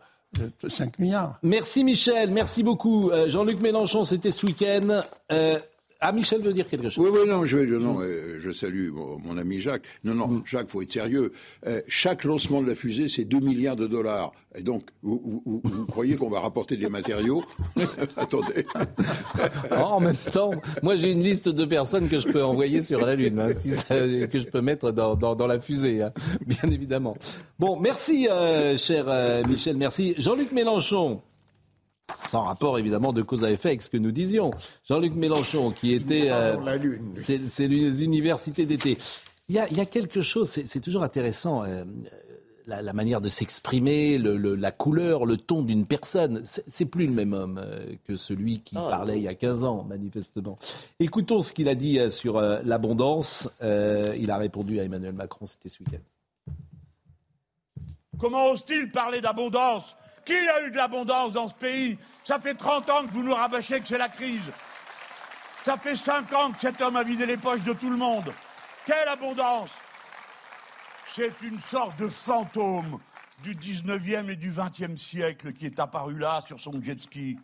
5 milliards. Merci Michel, merci beaucoup. Euh, Jean-Luc Mélenchon, c'était ce week-end. Euh, ah, Michel veut dire quelque chose. Oui, oui, non, je, je- non, euh, je salue mon, mon ami Jacques. Non, non, Mm. Jacques, faut être sérieux. Euh, chaque lancement de la fusée, c'est 2 milliards de dollars. Et donc, vous, vous- vous- vous croyez qu'on va rapporter des matériaux (laughs) Attendez. (laughs) En même temps, moi j'ai une liste de personnes que je peux envoyer sur la Lune, hein, si ça- que je peux mettre dans, dans- dans la fusée, hein, bien évidemment. Bon, merci euh, cher Michel, merci. Jean-Luc Mélenchon, sans rapport évidemment de cause à effet avec ce que nous disions. Jean-Luc Mélenchon qui était... euh, c'est les universités d'été. Il y a, il y a quelque chose, c'est toujours intéressant, euh, la, la manière de s'exprimer, le- le- la couleur, le ton d'une personne. C'est plus le même homme euh, que celui qui Ah, parlait il y a 15 ans, manifestement. Écoutons ce qu'il a dit euh, sur euh, l'abondance. Euh, il a répondu à Emmanuel Macron, c'était ce week-end. Comment ose-t-il parler d'abondance Qui a eu de l'abondance dans ce pays? Ça fait 30 ans que vous nous rabâchez que c'est la crise. Ça fait 5 ans que cet homme a vidé les poches de tout le monde. Quelle abondance C'est une sorte de fantôme du 19e et du 20e siècle qui est apparu là sur son jet ski.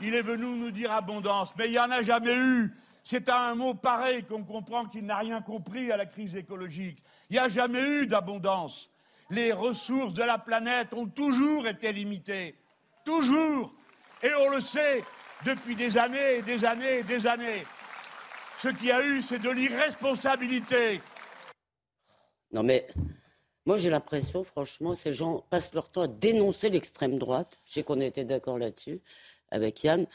Il est venu nous dire abondance, mais il n'y en a jamais eu. C'est à un mot pareil qu'on comprend qu'il n'a rien compris à la crise écologique. Il n'y a jamais eu d'abondance. Les ressources de la planète ont toujours été limitées. Toujours. Et on le sait depuis des années et des années et des années. Ce qu'il y a eu, c'est de l'irresponsabilité. Non mais moi j'ai l'impression, franchement, ces gens passent leur temps à dénoncer l'extrême droite. Je sais qu'on été d'accord là-dessus avec Yann.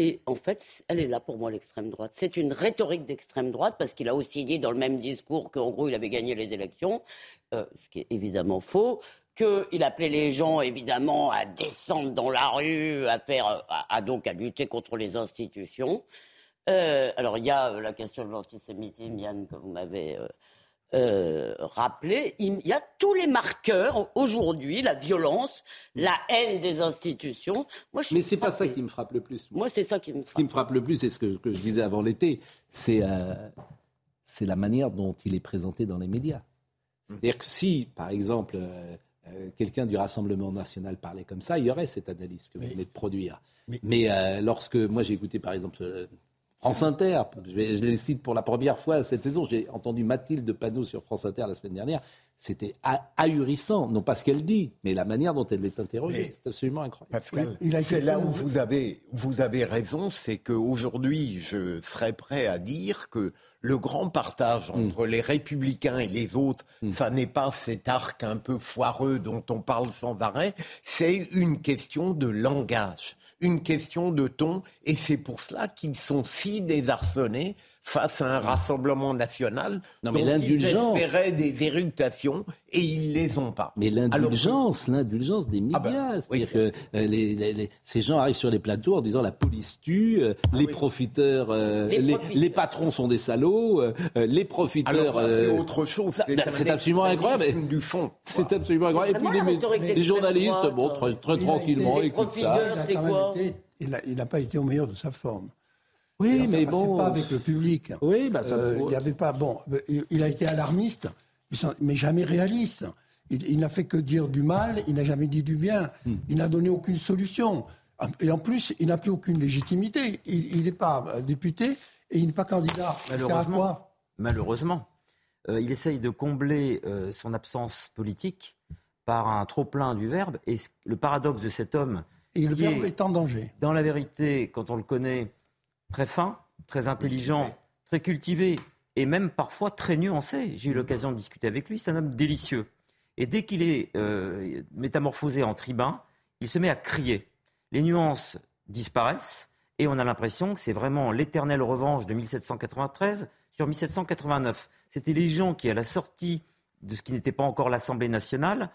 Et en fait, elle est là pour moi, l'extrême droite. C'est une rhétorique d'extrême droite, parce qu'il a aussi dit dans le même discours qu'en gros, il avait gagné les élections, euh, ce qui est évidemment faux, qu'il appelait les gens, évidemment, à descendre dans la rue, à faire, euh, à, donc à lutter contre les institutions. Euh, alors, il y a la question de l'antisémitisme, Yann, que vous m'avez euh, rappelé. Il y a tous les marqueurs aujourd'hui, la violence, la haine des institutions. Moi, je Mais c'est pas ça qui me frappe le plus. Moi, c'est ça qui me Ce qui me frappe le plus, c'est ce que, que je disais avant l'été, c'est euh, c'est la manière dont il est présenté dans les médias. C'est-à-dire que si, par exemple, euh, quelqu'un du Rassemblement national parlait comme ça, il y aurait cette analyse que vous venez de produire. Mais, euh, lorsque moi j'ai écouté, par exemple, euh, France Inter, je, les cite pour la première fois cette saison, j'ai entendu Mathilde Panot sur France Inter la semaine dernière, c'était ah- ahurissant, non pas ce qu'elle dit, mais la manière dont elle est interrogée, c'est absolument incroyable. Pascal, il a été c'est là où vous avez, vous avez raison, c'est qu'aujourd'hui, je serais prêt à dire que le grand partage entre les républicains et les autres, ça n'est pas cet arc un peu foireux dont on parle sans arrêt, c'est une question de langage, une question de ton, et c'est pour cela qu'ils sont si désarçonnés face à un rassemblement national Non, mais dont l'indulgence- ils espéraient des éruptations et ils les ont pas. Mais l'indulgence, l'indulgence des médias, Ah ben, c'est-à-dire que euh, les, les- les- ces gens arrivent sur les plateaux en disant la police tue, euh, les profiteurs, euh, Les les, profiteurs. les patrons sont des salauds, euh, euh, les profiteurs. Alors là, c'est euh, autre chose. ça- C'est absolument incroyable. du fond. C'est absolument incroyable. Et puis les, journalistes, droite, bon, très, très tranquillement, écoutent ça. Il n'a pas été au meilleur de sa forme. Oui, ça mais passait bon. pas avec le public. Oui, bah ça. Euh, il avait pas. Bon, il- il a été alarmiste, mais jamais réaliste. Il, il n'a fait que dire du mal, il n'a jamais dit du bien. Hmm. Il n'a donné aucune solution. Et en plus, il n'a plus aucune légitimité. Il n'est pas euh, député et il n'est pas candidat. Ça à Malheureusement. quoi? Malheureusement. Euh, il essaye de combler euh, son absence politique par un trop-plein du verbe. Et le paradoxe de cet homme. Et le verbe est en danger. Dans la vérité, quand on le connaît, très fin, très intelligent, très cultivé et même parfois très nuancé. J'ai eu l'occasion de discuter avec lui. C'est un homme délicieux. Et dès qu'il est euh, métamorphosé en tribun, il se met à crier. Les nuances disparaissent et on a l'impression que c'est vraiment l'éternelle revanche de 1793 sur 1789. C'était les gens qui, à la sortie de ce qui n'était pas encore l'Assemblée nationale,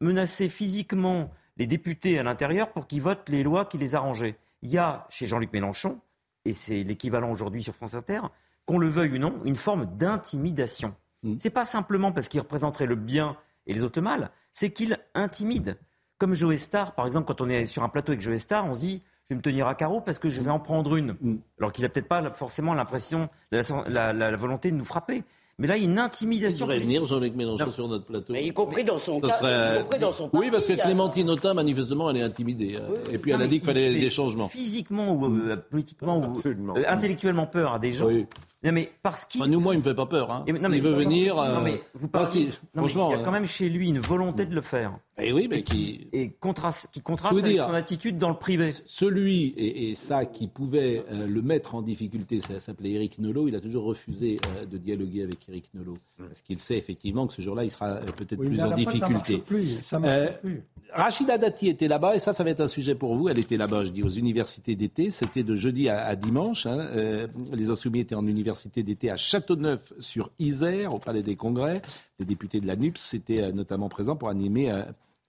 menaçaient physiquement les députés à l'intérieur pour qu'ils votent les lois qui les arrangeaient. Il y a chez Jean-Luc Mélenchon, et c'est l'équivalent aujourd'hui sur France Inter, qu'on le veuille ou non, une forme d'intimidation. Ce C'est pas simplement parce qu'il représenterait le bien et les autres le mal, c'est qu'il intimide. Comme Joe Star, par exemple, quand on est sur un plateau avec Joe Star, on se dit je vais me tenir à carreau parce que je vais en prendre une. Alors qu'il n'a peut-être pas forcément l'impression, la, volonté de nous frapper. Mais là, il y a une intimidation. Il devrait venir Jean-Luc Mélenchon sur notre plateau. Mais y compris dans son cas. dans son oui, parce que Clémentine Autain, manifestement, elle est intimidée. Hein. Et puis elle a dit qu'il fallait des changements. Physiquement ou euh, politiquement ou euh, intellectuellement peur à des gens. Non, mais parce qu'il. nous, moi, il me fait pas peur. Hein. il veut venir. Non, mais vous parlez... franchement, il y a quand même chez lui une volonté de le faire. Et oui, mais qui. Et contraste, qui contraste avec son attitude dans le privé. Celui, et, ça, qui pouvait euh, le mettre en difficulté, ça s'appelait Eric Nolot, il a toujours refusé euh, de dialoguer avec Eric Nolot. Parce qu'il sait effectivement que ce jour-là, il sera euh, peut-être plus en difficulté. Ça marche plus. Rachida Dati était là-bas, et ça, ça va être un sujet pour vous. Elle était là-bas, je dis, aux universités d'été. C'était de jeudi à, dimanche. Hein. Euh, les insoumis étaient en université d'été à Châteauneuf-sur-Isère, au Palais des Congrès. Les députés de la NUPS étaient euh, notamment présents pour animer euh,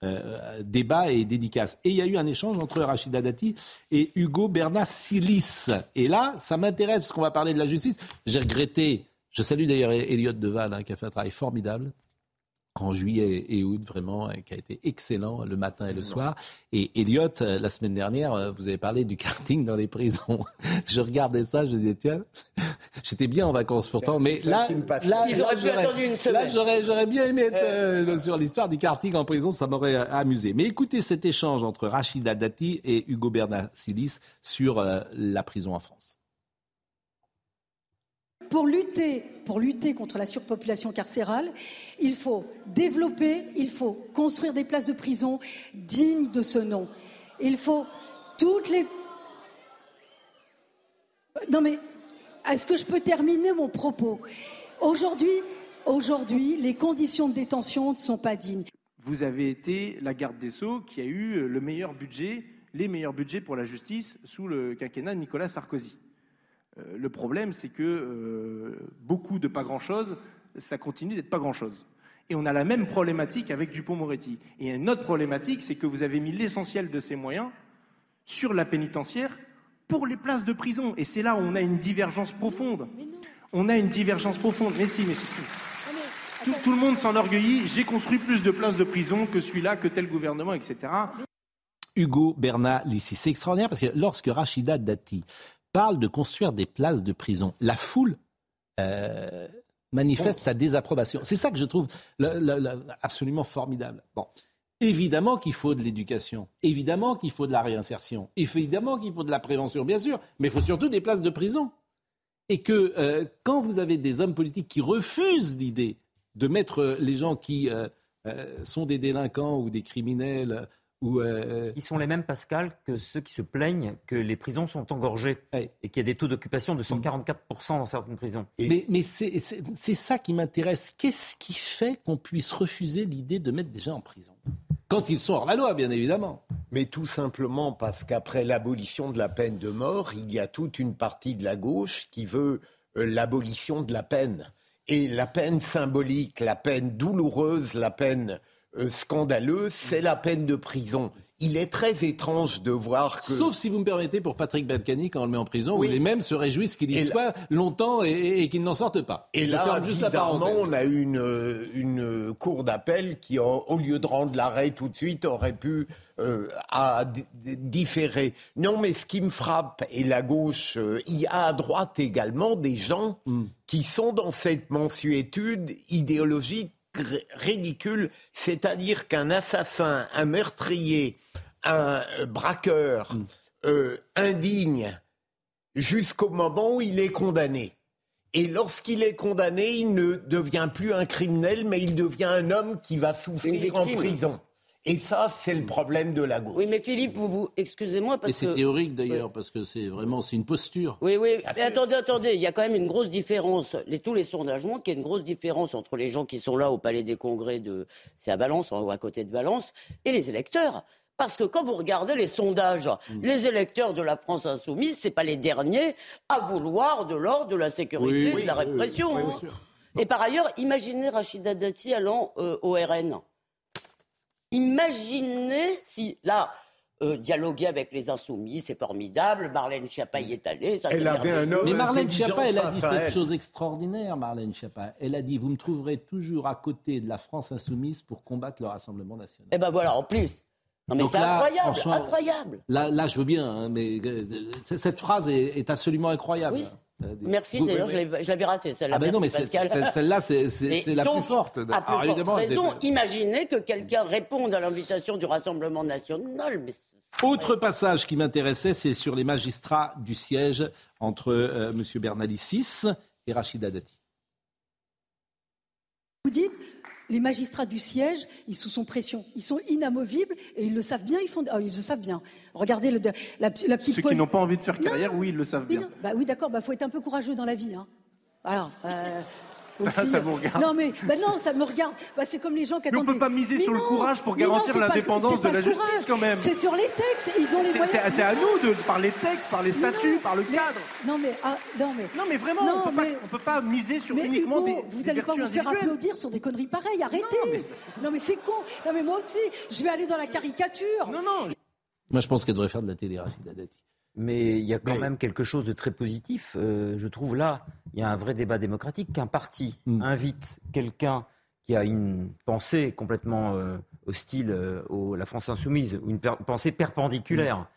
euh, débat et dédicace. Et il y a eu un échange entre Rachida Dati et Hugo Bernat Silis. Et là, ça m'intéresse parce qu'on va parler de la justice. J'ai regretté, je salue d'ailleurs Elliot Deval, hein, qui a fait un travail formidable en juillet et août, vraiment, qui a été excellent le matin et le soir. Et Elliot, euh, la semaine dernière, euh, vous avez parlé du karting dans les prisons. (laughs) je regardais ça, je disais, tiens, j'étais bien en vacances pourtant, mais là, là, j'aurais bien aimé être sur l'histoire du karting en prison, ça m'aurait amusé. Mais écoutez cet échange entre Rachida Dati et Hugo Bernard Silis sur la prison en France pour lutter, pour lutter contre la surpopulation carcérale, il faut développer, il faut construire des places de prison dignes de ce nom. Il faut toutes les. Non mais, est-ce que je peux terminer mon propos? Aujourd'hui, les conditions de détention ne sont pas dignes. Vous avez été la garde des Sceaux qui a eu le meilleur budget, les meilleurs budgets pour la justice sous le quinquennat de Nicolas Sarkozy. Euh, le problème, c'est que euh, beaucoup de pas grand-chose, ça continue d'être pas grand-chose. Et on a la même problématique avec Dupont-Moretti. Et une autre problématique, c'est que vous avez mis l'essentiel de ces moyens sur la pénitentiaire pour les places de prison. Et c'est là où on a une divergence profonde. On a une divergence profonde. Mais si, mais c'est tout. Tout, le monde s'enorgueillit. J'ai construit plus de places de prison que celui-là, que tel gouvernement, etc. Hugo Bernat Lissi. C'est extraordinaire parce que lorsque Rachida Dati parle de construire des places de prison. La foule euh, manifeste sa désapprobation. C'est ça que je trouve absolument formidable. Bon. Évidemment qu'il faut de l'éducation, évidemment qu'il faut de la réinsertion, évidemment qu'il faut de la prévention, bien sûr, mais il faut surtout des places de prison. Et que euh, quand vous avez des hommes politiques qui refusent l'idée de mettre les gens qui euh, sont des délinquants ou des criminels euh, Ils sont les mêmes, Pascal, que ceux qui se plaignent que les prisons sont engorgées et qu'il y a des taux d'occupation de 144% dans certaines prisons. Mais, mais c'est ça qui m'intéresse. Qu'est-ce qui fait qu'on puisse refuser l'idée de mettre des gens en prison? Quand ils sont hors la loi, bien évidemment. Mais tout simplement parce qu'après l'abolition de la peine de mort, il y a toute une partie de la gauche qui veut euh, l'abolition de la peine. Et la peine symbolique, la peine douloureuse, la peine euh, scandaleux, c'est la peine de prison. Il est très étrange de voir que... Sauf si vous me permettez pour Patrick Balkany quand on le met en prison, où les mêmes se réjouissent qu'il y soit longtemps et, qu'il n'en sorte pas. Et là, juste bizarrement, on a eu une, une cour d'appel qui, au lieu de rendre l'arrêt tout de suite, aurait pu euh, différer. Non, mais ce qui me frappe, et la gauche, euh, il y a à droite également des gens hmm. qui sont dans cette mensuétude idéologique ridicule, c'est-à-dire qu'un assassin, un meurtrier, un euh, braqueur mm. euh, indigne jusqu'au moment où il est condamné. Et lorsqu'il est condamné, il ne devient plus un criminel, mais il devient un homme qui va souffrir en prison. Et ça, c'est le problème de la gauche. Oui, mais Philippe, vous, vous excusez-moi parce Et c'est que. théorique d'ailleurs, parce que c'est vraiment c'est une posture. Oui, oui. Mais attendez, attendez, il y a quand même une grosse différence. Les, tous les sondages montrent qu'il y a une grosse différence entre les gens qui sont là au Palais des Congrès de, c'est à Valence, ou à côté de Valence, et les électeurs. Parce que quand vous regardez les sondages, Mm. les électeurs de la France insoumise, c'est pas les derniers à vouloir de l'ordre, de la sécurité, Oui, de la oui, oui, répression. oui, bien hein. sûr. Et par ailleurs, imaginez Rachida Dati allant euh, au RN. Imaginez si, là, euh, dialoguer avec les insoumis, c'est formidable. Marlène Schiappa y est allée. ça, c'est merveilleux. Mais Marlène Schiappa, elle a dit cette elle. chose extraordinaire, Marlène Schiappa. Elle a dit Vous me trouverez toujours à côté de la France insoumise pour combattre le Rassemblement national. Eh ben voilà, en plus. Non mais Donc c'est là, incroyable, franchement, incroyable. Là, là, je veux bien, hein, mais euh, cette phrase est, est absolument incroyable. Euh, des- Merci, Vous- d'ailleurs, oui, je l'avais- je l'avais raté, celle-là. Ah ben non, mais celle-là, c'est- la donc, plus forte. À plus Alors, forte raison, imaginez que quelqu'un réponde à l'invitation du Rassemblement national. Mais Autre passage qui m'intéressait, c'est sur les magistrats du siège entre euh, M. Bernalicis et Rachida Dati. Vous dites, les magistrats du siège, ils sont sous pression, ils sont inamovibles et ils le savent bien. Ils font, ah, ils le savent bien. Regardez le, la, la petite. Ceux qui n'ont pas envie de faire Non, carrière, oui, ils le savent bien. non, bah oui, d'accord. Bah faut être un peu courageux dans la vie. Hein. Voilà. euh, (laughs) Ça, aussi, ça vous regarde. Non mais, bah non, ça me regarde. Bah, c'est comme les gens qui Mais on attendent. peut pas miser Mais sur le non, courage pour non, garantir l'indépendance de la justice, courage. quand même. C'est sur les textes. Ils ont les C'est- à nous, de, par les textes, par les statuts, par le Mais- cadre. Non mais, ah, non mais. Non, mais vraiment, Non, on on peut pas miser sur Mais uniquement Hugo, des, vous n'allez pas vous faire applaudir sur des conneries pareilles, arrêtez Non mais, c'est con Non mais moi aussi, je vais aller dans la caricature Non, non Moi, je pense qu'elle devrait faire de la télé, Rachida Dati. Mais il y a quand même quelque chose de très positif. euh, je trouve là, il y a un vrai débat démocratique qu'un parti Mm. invite quelqu'un qui a une pensée complètement euh, hostile euh, à la France insoumise, ou une per- pensée perpendiculaire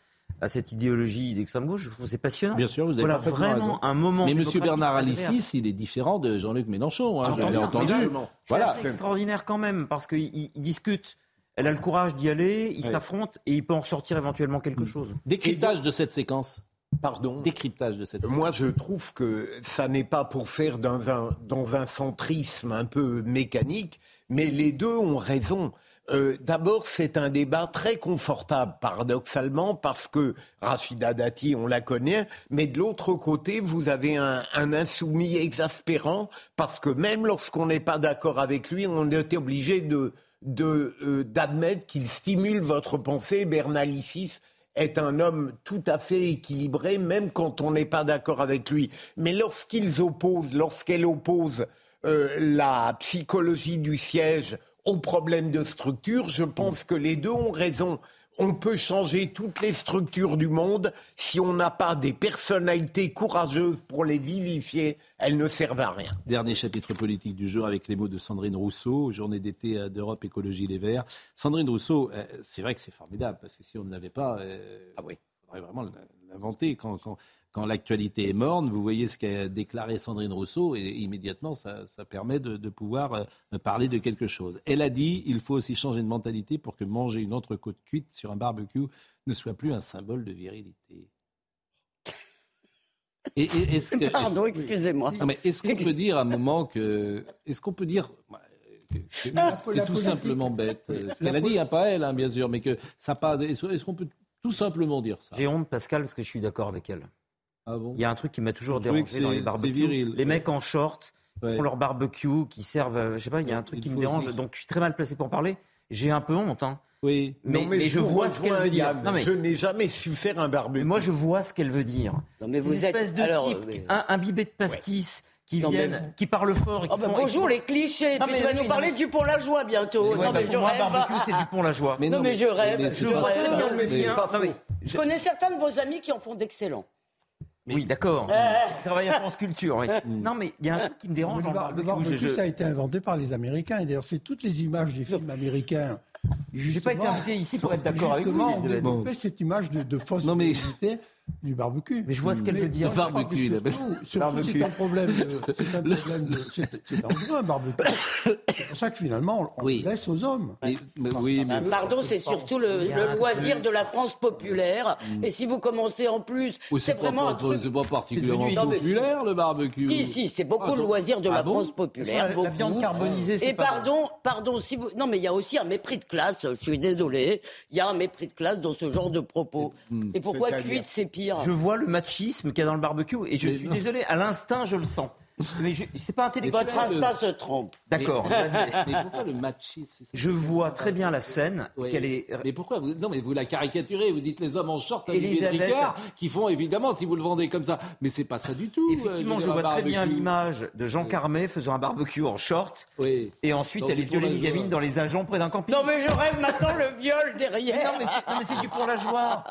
à cette idéologie d'extrême gauche. Je trouve que c'est passionnant. Mm. Bien sûr, vous avez voilà vraiment raison. un moment. Mais M. Bernard. Alicis, il est différent de Jean-Luc Mélenchon. hein, je l'ai entendu. C'est Voilà. assez extraordinaire quand même, parce qu'ils ils discutent. Elle a le courage d'y aller, ils Ouais. s'affrontent et il peut en ressortir éventuellement quelque chose. Décryptage de cette séquence. Pardon Décryptage de cette séquence. Moi, je trouve que ça n'est pas pour faire dans un, dans un centrisme un peu mécanique, mais les deux ont raison. Euh, D'abord, c'est un débat très confortable, paradoxalement, parce que Rachida Dati, on la connaît, mais de l'autre côté, vous avez un, un insoumis exaspérant, parce que même lorsqu'on n'est pas d'accord avec lui, on est obligé de euh, d'admettre qu'il stimule votre pensée. Bernalicis est un homme tout à fait équilibré, même quand on n'est pas d'accord avec lui. Mais lorsqu'ils opposent, lorsqu'elle oppose euh, la psychologie du siège au problème de structure, je pense que les deux ont raison. On peut changer toutes les structures du monde si on n'a pas des personnalités courageuses pour les vivifier, elles ne servent à rien. Dernier chapitre politique du jour avec les mots de Sandrine Rousseau, journée d'été euh, d'Europe Écologie Les Verts. Sandrine Rousseau, euh, c'est vrai que c'est formidable, parce que si on ne l'avait pas, euh, ah oui. il faudrait vraiment l'inventer. Quand, quand, quand l'actualité est morne, vous voyez ce qu'a déclaré Sandrine Rousseau, et immédiatement, ça, ça permet de, de pouvoir euh, parler de quelque chose. Elle a dit, il faut aussi changer de mentalité pour que manger une entrecôte cuite sur un barbecue ne soit plus un symbole de virilité. (laughs) Et, et- est-ce que, Pardon, excusez-moi. non, mais est-ce qu'on peut dire à un moment que. Est-ce qu'on peut dire. que- que La- c'est tout simplement bête. Ce La qu'elle a dit, hein, pas elle, hein, bien sûr, mais que ça pas. Est-ce est-ce qu'on peut tout simplement dire ça? J'ai honte, Pascal, parce que je suis d'accord avec elle. Ah bon Il y a un truc qui m'a toujours dérangé dans les barbecues. viril, les ouais. mecs en short qui Ouais. font leur barbecue, qui servent. euh, Je sais pas, il y a un truc Il qui me dérange. aussi- Donc je suis très mal placé pour parler. J'ai un peu honte. Hein. Oui. Mais, Non, mais je vois ce qu'elle veut dire. Non, mais- Je n'ai jamais su faire un barbecue. Moi, je vois ce qu'elle veut dire. Non, mais vous êtes- espèces de alors, mais- un, imbibés de pastis, qui Non, mais- viennent, qui parlent fort. Et qui Oh, bah, font- et qui bonjour les clichés. Non, mais tu vas oui, nous non, parler mais- du pont la joie bientôt. Ouais, non, bah, mais pour je moi, rêve. barbecue, c'est du pont la joie. non, mais je rêve. mais je rêve. mais mais-. Je connais certains de vos amis qui en font d'excellents. Oui, d'accord. Euh. Je travaille à France Culture. oui. Non, mais il y a un truc qui me dérange Le, bar- barbecue. Je- ça a été inventé par les Américains. Et d'ailleurs, c'est toutes les images des films américains. J'ai pas été invité ici pour être d'accord avec vous. Justement, on développait cette image de, de fausse Non, mais- du barbecue. Mais je vois ce qu'elle veut dire. crois Barbecue, Barbecue. C'est un problème. de- C'est un (laughs) problème. de- c'est- C'est dangereux, un barbecue. C'est pour ça que finalement, on Oui. le laisse aux hommes. Mais- mais- oui, mais- Pardon, c'est surtout le, le loisir de la France populaire. Et si vous commencez en plus, c'est vraiment un pas- truc. c'est pas particulièrement Non, populaire, le barbecue. Si, si, c'est beaucoup Ah, le loisir de ah la bon France populaire. La- la viande carbonisée, c'est Et pas pardon, pardon, si vous. Non, mais il y a aussi un mépris de classe. Je suis désolé. Il y a un mépris de classe dans ce genre de propos. Et pourquoi C'est-à-dire cuite, c'est pire Je vois le machisme qu'il y a dans le barbecue et je Mais suis non. désolé, à l'instinct, je le sens. Mais je- c'est pas intellectuel. Votre instinct se trompe. D'accord. Mais pourquoi le machisme Je vois très bien la scène. Oui. Qu'elle est. Mais pourquoi vous... Non, mais vous la caricaturez. Vous dites les hommes en short à Elisabeth. Ricard qui font évidemment si vous le vendez comme ça. Mais c'est pas ça du tout. Effectivement, euh, je veux dire, vois très bien l'image de Jean Carmet faisant un barbecue en short. Et ensuite, elle est la une gamine dans les agents près d'un camping. Non, mais je rêve maintenant le viol derrière. Mais non, mais c'est du pour la joie.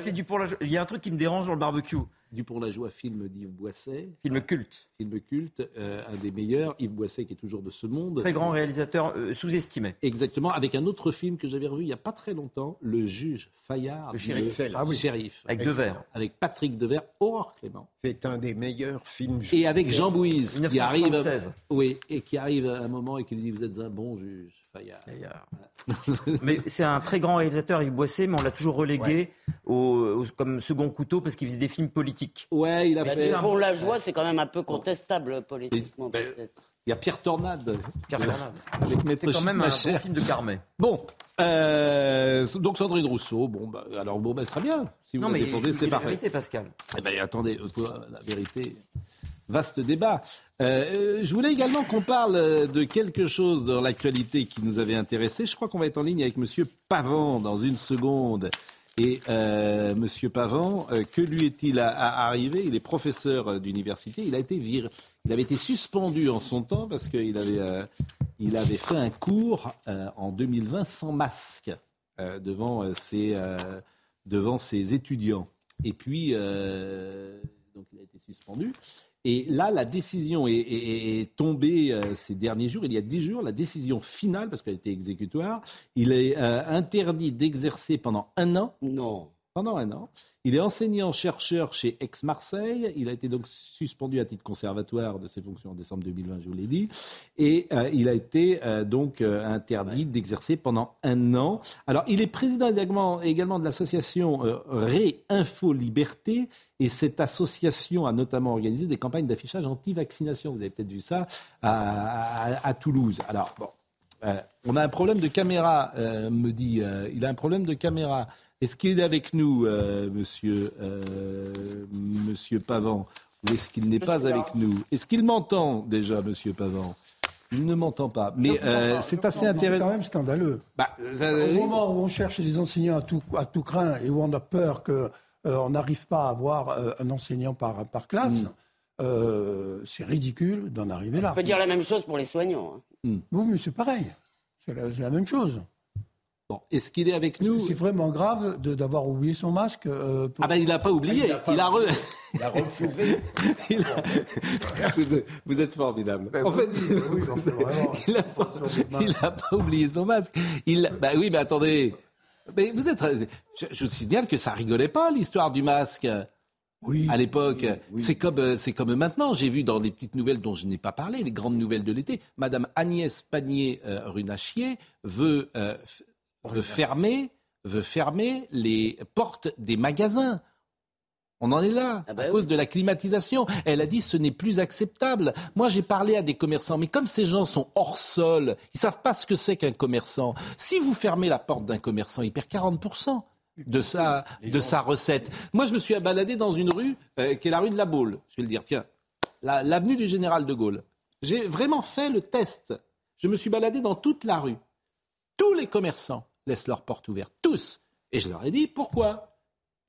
C'est- du pour la. Il y a un truc qui me dérange dans le barbecue. Du pour la joie, film d'Yves Boisset. Film culte. Film culte, euh, un des meilleurs. Yves Boisset qui est toujours de ce monde. Très grand réalisateur euh, sous-estimé. Exactement, avec un autre film que j'avais revu il n'y a pas très longtemps, Le juge Fayard. Le shérif. Ah oui, shérif. Avec Devers. Avec Patrick Devers, Aurore Clément. C'est un des meilleurs films. Et avec Jean Bouise, qui 1976. arrive, oui, et qui arrive à un moment et qui lui dit Vous êtes un bon juge, Fayard. mais c'est un très grand réalisateur, Yves Boisset, mais on l'a toujours relégué au, au- comme second couteau parce qu'il faisait des films politiques. Ouais, il a fait. pour la joie, c'est quand même un peu contestable politiquement, ben, peut-être. Il y a Pierre Tornade. Pierre Tornade. Avec Maître C'est quand même un bon film de Carmet. Bon, euh, donc Sandrine Rousseau, bon, bah, alors bon, bah, très bien. Si vous Non, la mais défendez, c'est la parfait. vérité, Pascal. Eh ben, attendez, euh, la vérité, vaste débat. Euh, je voulais également qu'on parle euh, de quelque chose dans l'actualité qui nous avait intéressé. Je crois qu'on va être en ligne avec Monsieur Pavant dans une seconde. Et euh, Monsieur Pavant, euh, que lui est-il arrivé? Il est professeur euh, d'université. Il a été. Il avait été suspendu en son temps parce qu'il avait, euh, il avait fait un cours en 2020 sans masque devant ses, devant ses étudiants. Et puis, donc il a été suspendu. Et là, la décision est, tombée euh, ces derniers jours, il y a dix jours, la décision finale, parce qu'elle était exécutoire, il est euh, interdit d'exercer pendant un an. Non. Pendant un an. Il est enseignant-chercheur chez Aix-Marseille. Il a été donc suspendu à titre conservatoire de ses fonctions en décembre 2020, je vous l'ai dit. Et euh, il a été euh, donc euh, interdit d'exercer pendant un an. Alors, il est président également, également de l'association euh, Ré-Info Liberté. Et cette association a notamment organisé des campagnes d'affichage anti-vaccination. Vous avez peut-être vu ça à, à- à Toulouse. Alors, bon, on a un problème de caméra, me dit. il a un problème de caméra. Est-ce qu'il est avec nous, euh, monsieur, euh, monsieur Pavant Ou est-ce qu'il n'est pas avec nous? Est-ce qu'il m'entend déjà, monsieur Pavant? Il ne m'entend pas. Mais euh, c'est assez C'est intéressant. quand même scandaleux. Bah, ça- Au oui. moment où on cherche des enseignants à tout, à tout craint et où on a peur qu'on on n'arrive pas à avoir euh, un enseignant par, par classe, Mm. euh, c'est ridicule d'en arriver là. On peut dire la même chose pour les soignants. hein. Oui, mais c'est pareil. C'est la, c'est la même chose. Bon, est-ce qu'il est avec nous nous C'est vraiment grave de- d'avoir oublié son masque. euh, pour- Ah ben il n'a pas oublié, Ah, il a, re- Il a refourré. (laughs) Il a- vous, êtes formidable. Ben en fait, oui, (laughs) il n'a pas, pas oublié son masque. Il, bah oui, mais attendez. Mais vous êtes, je, je vous signale que ça rigolait pas l'histoire du masque. Oui. À l'époque, c'est comme euh, c'est comme maintenant. J'ai vu dans les petites nouvelles dont je n'ai pas parlé, les grandes nouvelles de l'été, Madame Agnès Pannier-Runachier veut euh, veut fermer veut fermer les portes des magasins. On en est là, Ah bah à oui. cause de la climatisation. Elle a dit ce n'est plus acceptable. Moi, j'ai parlé à des commerçants, mais comme ces gens sont hors sol, ils savent pas ce que c'est qu'un commerçant. Si vous fermez la porte d'un commerçant, il perd 40% de sa, de sa recette. Moi, je me suis baladé dans une rue euh, qui est la rue de la Baule. Je vais le dire, tiens, la- l'avenue du Général de Gaulle. J'ai vraiment fait le test. Je me suis baladé dans toute la rue. Tous les commerçants laissent leurs portes ouvertes. Tous. Et je leur ai dit, pourquoi?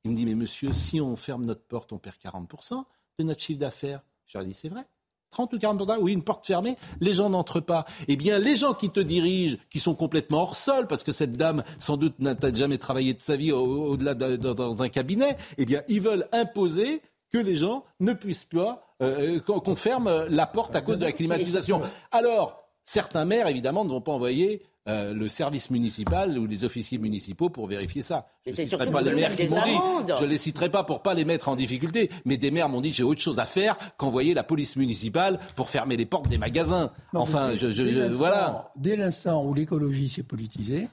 Il me dit, mais monsieur, si on ferme notre porte, on perd 40% de notre chiffre d'affaires. Je leur ai dit, c'est vrai. 30 ou 40%, oui, une porte fermée, les gens n'entrent pas. Eh bien, les gens qui te dirigent, qui sont complètement hors sol, parce que cette dame, sans doute, n'a jamais travaillé de sa vie au- au-delà de- de- dans un cabinet, eh bien, ils veulent imposer que les gens ne puissent pas, euh, qu'on qu'on ferme la porte à cause de la climatisation. Alors, certains maires, évidemment, ne vont pas envoyer euh, le service municipal ou les officiers municipaux pour vérifier ça. Je ne citerai pas les maires qui m'ont dit. Je les citerai pas pour pas les mettre en difficulté, mais des maires m'ont dit j'ai autre chose à faire qu'envoyer la police municipale pour fermer les portes des magasins. Non, enfin, mais je, je- dès je- l'instant- voilà. Dès l'instant où l'écologie s'est politisée,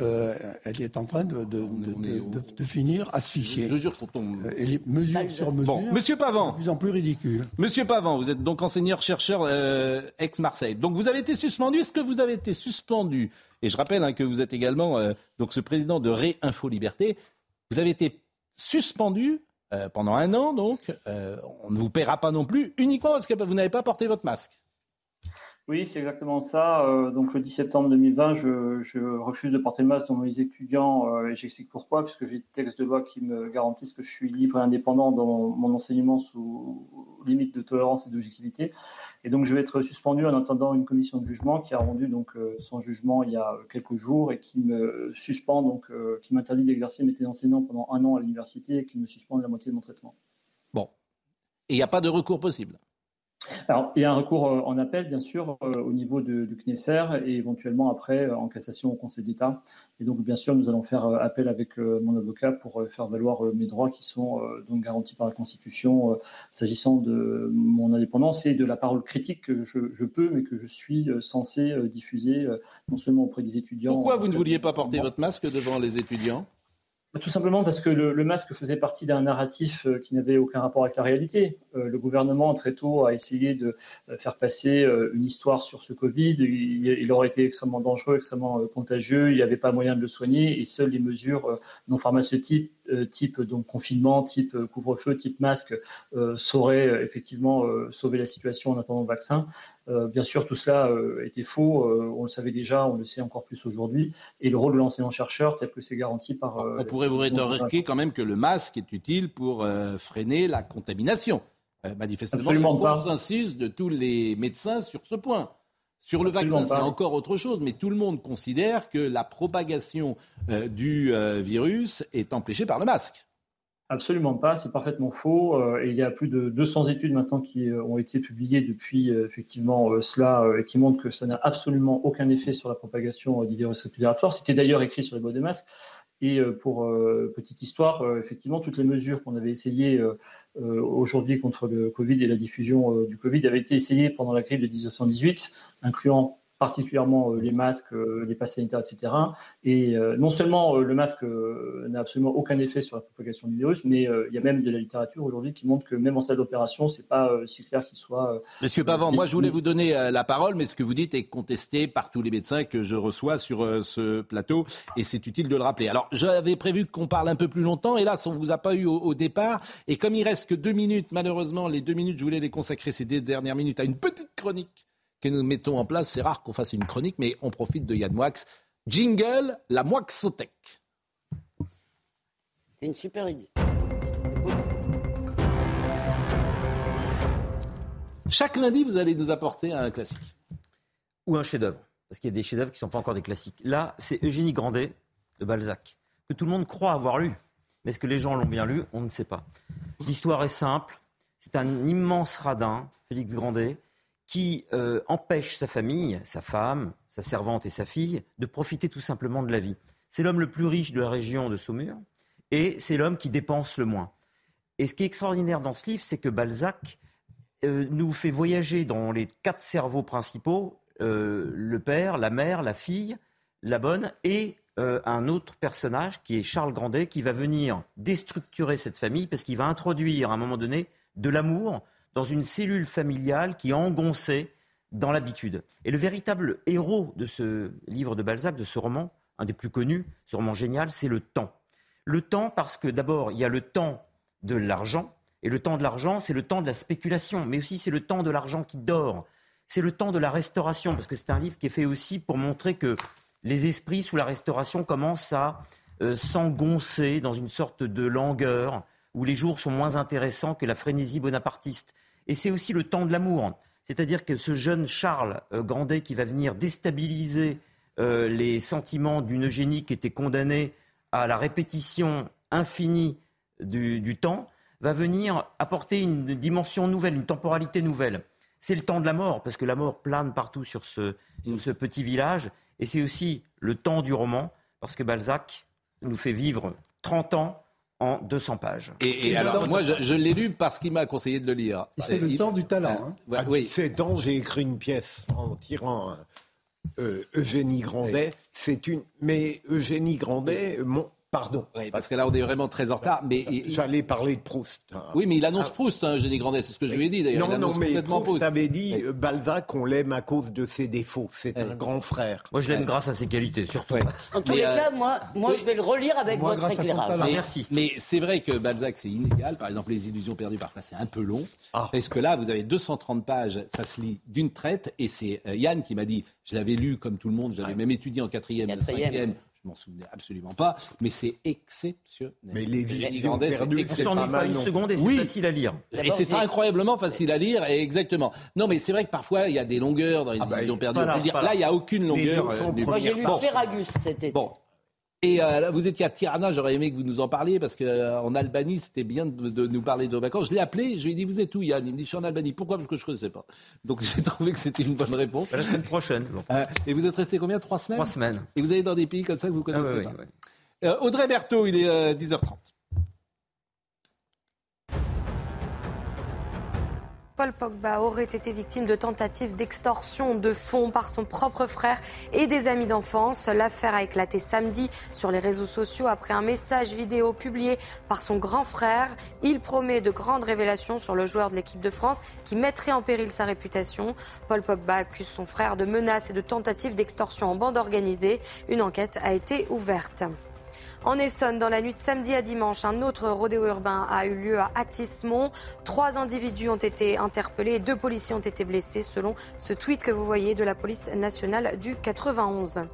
euh, elle est en train de, de, de, de finir asphyxiée. Je jure pour ton. Euh, et les mesures sur mesure. Bon, Monsieur Pavant. De plus en plus ridicule. Monsieur Pavant, vous êtes donc enseignant-chercheur euh, ex-Marseille. Donc vous avez été suspendu. Est-ce que vous avez été suspendu? Et je rappelle hein, que vous êtes également euh, donc ce président de Réinfo Liberté. Vous avez été suspendu euh, pendant un an, donc euh, on ne vous paiera pas non plus, uniquement parce que vous n'avez pas porté votre masque. Oui, c'est exactement ça. Euh, donc le 10 septembre 2020, je, refuse de porter le masque dans mes étudiants euh, et j'explique pourquoi, puisque j'ai des textes de loi qui me garantissent que je suis libre et indépendant dans mon enseignement sous limite de tolérance et d'objectivité. Et donc je vais être suspendu en attendant une commission de jugement qui a rendu donc euh, son jugement il y a quelques jours et qui me suspend donc qui m'interdit d'exercer mes d'enseignant pendant un an à l'université et qui me suspend de la moitié de mon traitement. Bon. Et il n'y a pas de recours possible alors, il y a un recours euh, en appel, bien sûr, euh, au niveau de, du CNESER et éventuellement après euh, en cassation au Conseil d'État. Et donc, bien sûr, nous allons faire appel avec mon avocat pour faire valoir mes droits qui sont donc garantis par la Constitution s'agissant de mon indépendance et de la parole critique que je, je peux, mais que je suis censé diffuser non seulement auprès des étudiants. Pourquoi vous ne vouliez pas porter votre masque devant les étudiants? Tout simplement parce que le, masque faisait partie d'un narratif euh, qui n'avait aucun rapport avec la réalité. Euh, le gouvernement, très tôt, a essayé de euh, faire passer une histoire sur ce Covid. Il, aurait été extrêmement dangereux, extrêmement contagieux. Il n'y avait pas moyen de le soigner et seules les mesures non pharmaceutiques, type donc confinement, type couvre-feu, type masque, sauraient effectivement sauver la situation en attendant le vaccin. Euh, bien sûr, tout cela euh, était faux. Euh, on le savait déjà, on le sait encore plus aujourd'hui. Et le rôle de l'enseignant-chercheur, tel que c'est garanti par. on pourrait vous rétorquer quand même que le masque est utile pour freiner la contamination. manifestement, Absolument il insiste de tous les médecins sur ce point. Sur le vaccin, c'est encore autre chose, mais tout le monde considère que la propagation du virus est empêchée par le masque. Absolument pas, c'est parfaitement faux. Euh, et il y a plus de 200 études maintenant qui euh, ont été publiées depuis euh, effectivement cela et qui montrent que ça n'a absolument aucun effet sur la propagation du virus respiratoire. C'était d'ailleurs écrit sur les boîtes de masques. Et pour petite histoire, effectivement, toutes les mesures qu'on avait essayées aujourd'hui contre le Covid et la diffusion du Covid avaient été essayées pendant la crise de 1918, incluant particulièrement euh, les masques, euh, les passes sanitaires, etc. Et euh, non seulement le masque n'a absolument aucun effet sur la propagation du virus, mais il y a même de la littérature aujourd'hui qui montre que même en salle d'opération, c'est pas si clair qu'il soit. Monsieur Pavant, moi je voulais vous donner la parole, mais ce que vous dites est contesté par tous les médecins que je reçois sur ce plateau, et c'est utile de le rappeler. Alors j'avais prévu qu'on parle un peu plus longtemps, hélas on vous a pas eu au, au, départ, et comme il reste que deux minutes, malheureusement les deux minutes, je voulais les consacrer ces deux dernières minutes à une petite chronique que nous mettons en place. C'est rare qu'on fasse une chronique, mais on profite de Yann Moix. Jingle, la Moixothèque. C'est une super idée. Chaque lundi, vous allez nous apporter un classique. Ou un chef-d'œuvre. Parce qu'il y a des chefs-d'œuvre qui ne sont pas encore des classiques. Là, c'est Eugénie Grandet de Balzac, que tout le monde croit avoir lu. Mais est-ce que les gens l'ont bien lu? On ne sait pas. L'histoire est simple. C'est un immense radin, Félix Grandet, qui euh, empêche sa famille, sa femme, sa servante et sa fille de profiter tout simplement de la vie. C'est l'homme le plus riche de la région de Saumur et c'est l'homme qui dépense le moins. Et ce qui est extraordinaire dans ce livre, c'est que Balzac euh, nous fait voyager dans les quatre cerveaux principaux, euh, le père, la mère, la fille, la bonne et un autre personnage qui est Charles Grandet qui va venir déstructurer cette famille parce qu'il va introduire à un moment donné de l'amour, dans une cellule familiale qui engonçait dans l'habitude. Et le véritable héros de ce livre de Balzac, de ce roman, un des plus connus, ce roman génial, c'est le temps. Le temps parce que d'abord, il y a le temps de l'argent, et le temps de l'argent, c'est le temps de la spéculation, mais aussi c'est le temps de l'argent qui dort. C'est le temps de la restauration, parce que c'est un livre qui est fait aussi pour montrer que les esprits sous la restauration commencent à euh, s'engoncer dans une sorte de langueur, où les jours sont moins intéressants que la frénésie bonapartiste. Et c'est aussi le temps de l'amour. C'est-à-dire que ce jeune Charles euh, Grandet qui va venir déstabiliser euh, les sentiments d'une Eugénie qui était condamnée à la répétition infinie du, temps, va venir apporter une dimension nouvelle, une temporalité nouvelle. C'est le temps de la mort, parce que la mort plane partout sur ce, sur ce petit village. Et c'est aussi le temps du roman, parce que Balzac nous fait vivre 30 ans en 200 pages. Et, alors, moi, je, l'ai lu parce qu'il m'a conseillé de le lire. C'est le temps du talent. Hein. À oui. 7 ans, j'ai écrit une pièce en tirant euh, Eugénie Grandet, c'est une. Mais Eugénie Grandet, mon, Pardon. parce que là, on est vraiment très en retard. Mais j'allais parler de Proust. Oui, mais il annonce Proust, hein, Eugénie Grandet, c'est ce que je lui ai dit d'ailleurs. Non, non, mais Proust, avait dit euh, Balzac, on l'aime à cause de ses défauts. C'est un grand frère. Moi, je l'aime grâce à ses qualités, surtout. En tous les euh, cas, moi, moi je vais le relire avec votre éclairage. Mais, Merci. Mais c'est vrai que Balzac, c'est inégal. Par exemple, les illusions perdues, parfois, c'est un peu long. Ah. Parce que là, vous avez 230 pages, ça se lit d'une traite. Et c'est euh, Yann qui m'a dit, je l'avais lu comme tout le monde, j'avais même étudié en quatrième, cinquième m'en souvenais absolument pas, mais c'est exceptionnel. Mais les illusions perdues, c'est pas une seconde et c'est facile à lire. Et c'est incroyablement facile à lire, et exactement. Non, mais c'est vrai que parfois, il y a des longueurs dans les ah bah, perdues. Là, il n'y a aucune longueur. Euh, Moi, j'ai lu Ferragus cet été. Bon, et euh, vous étiez à Tirana, j'aurais aimé que vous nous en parliez parce qu'en euh, Albanie, c'était bien de, nous parler de vos vacances. Je l'ai appelé, je lui ai dit Vous êtes où, Yann? Il me dit Je suis en Albanie. Pourquoi? Parce que je ne connaissais pas. Donc (laughs) j'ai trouvé que c'était une bonne réponse. La semaine prochaine. Euh, et vous êtes resté combien? Trois semaines? Trois semaines. Et vous allez dans des pays comme ça que vous ah connaissez pas Audrey Berthaud, il est 10h30. Paul Pogba aurait été victime de tentatives d'extorsion de fonds par son propre frère et des amis d'enfance. L'affaire a éclaté samedi sur les réseaux sociaux après un message vidéo publié par son grand frère. Il promet de grandes révélations sur le joueur de l'équipe de France qui mettrait en péril sa réputation. Paul Pogba accuse son frère de menaces et de tentatives d'extorsion en bande organisée. Une enquête a été ouverte. En Essonne, dans la nuit de samedi à dimanche, un autre rodéo urbain a eu lieu à Atismont. Trois individus ont été interpellés et deux policiers ont été blessés, selon ce tweet que vous voyez de la police nationale du 91.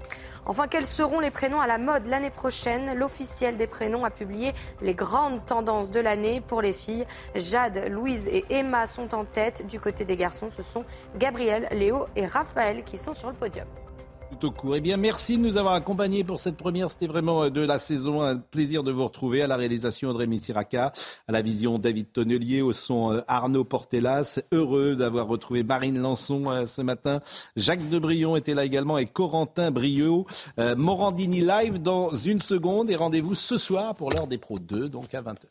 Enfin, quels seront les prénoms à la mode l'année prochaine? L'officiel des prénoms a publié les grandes tendances de l'année pour les filles. Jade, Louise et Emma sont en tête. Du côté des garçons, ce sont Gabriel, Léo et Raphaël qui sont sur le podium au court. Eh bien, merci de nous avoir accompagnés pour cette première. C'était vraiment euh, de la saison. Un plaisir de vous retrouver à la réalisation Audrey Missiraka, à la vision David Tonnelier, au son euh, Arnaud Portelas. Heureux d'avoir retrouvé Marine Lançon euh, ce matin. Jacques Debrion était là également et Corentin Brio. Morandini live dans une seconde et rendez-vous ce soir pour l'heure des pros 2, donc à 20h.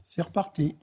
C'est reparti.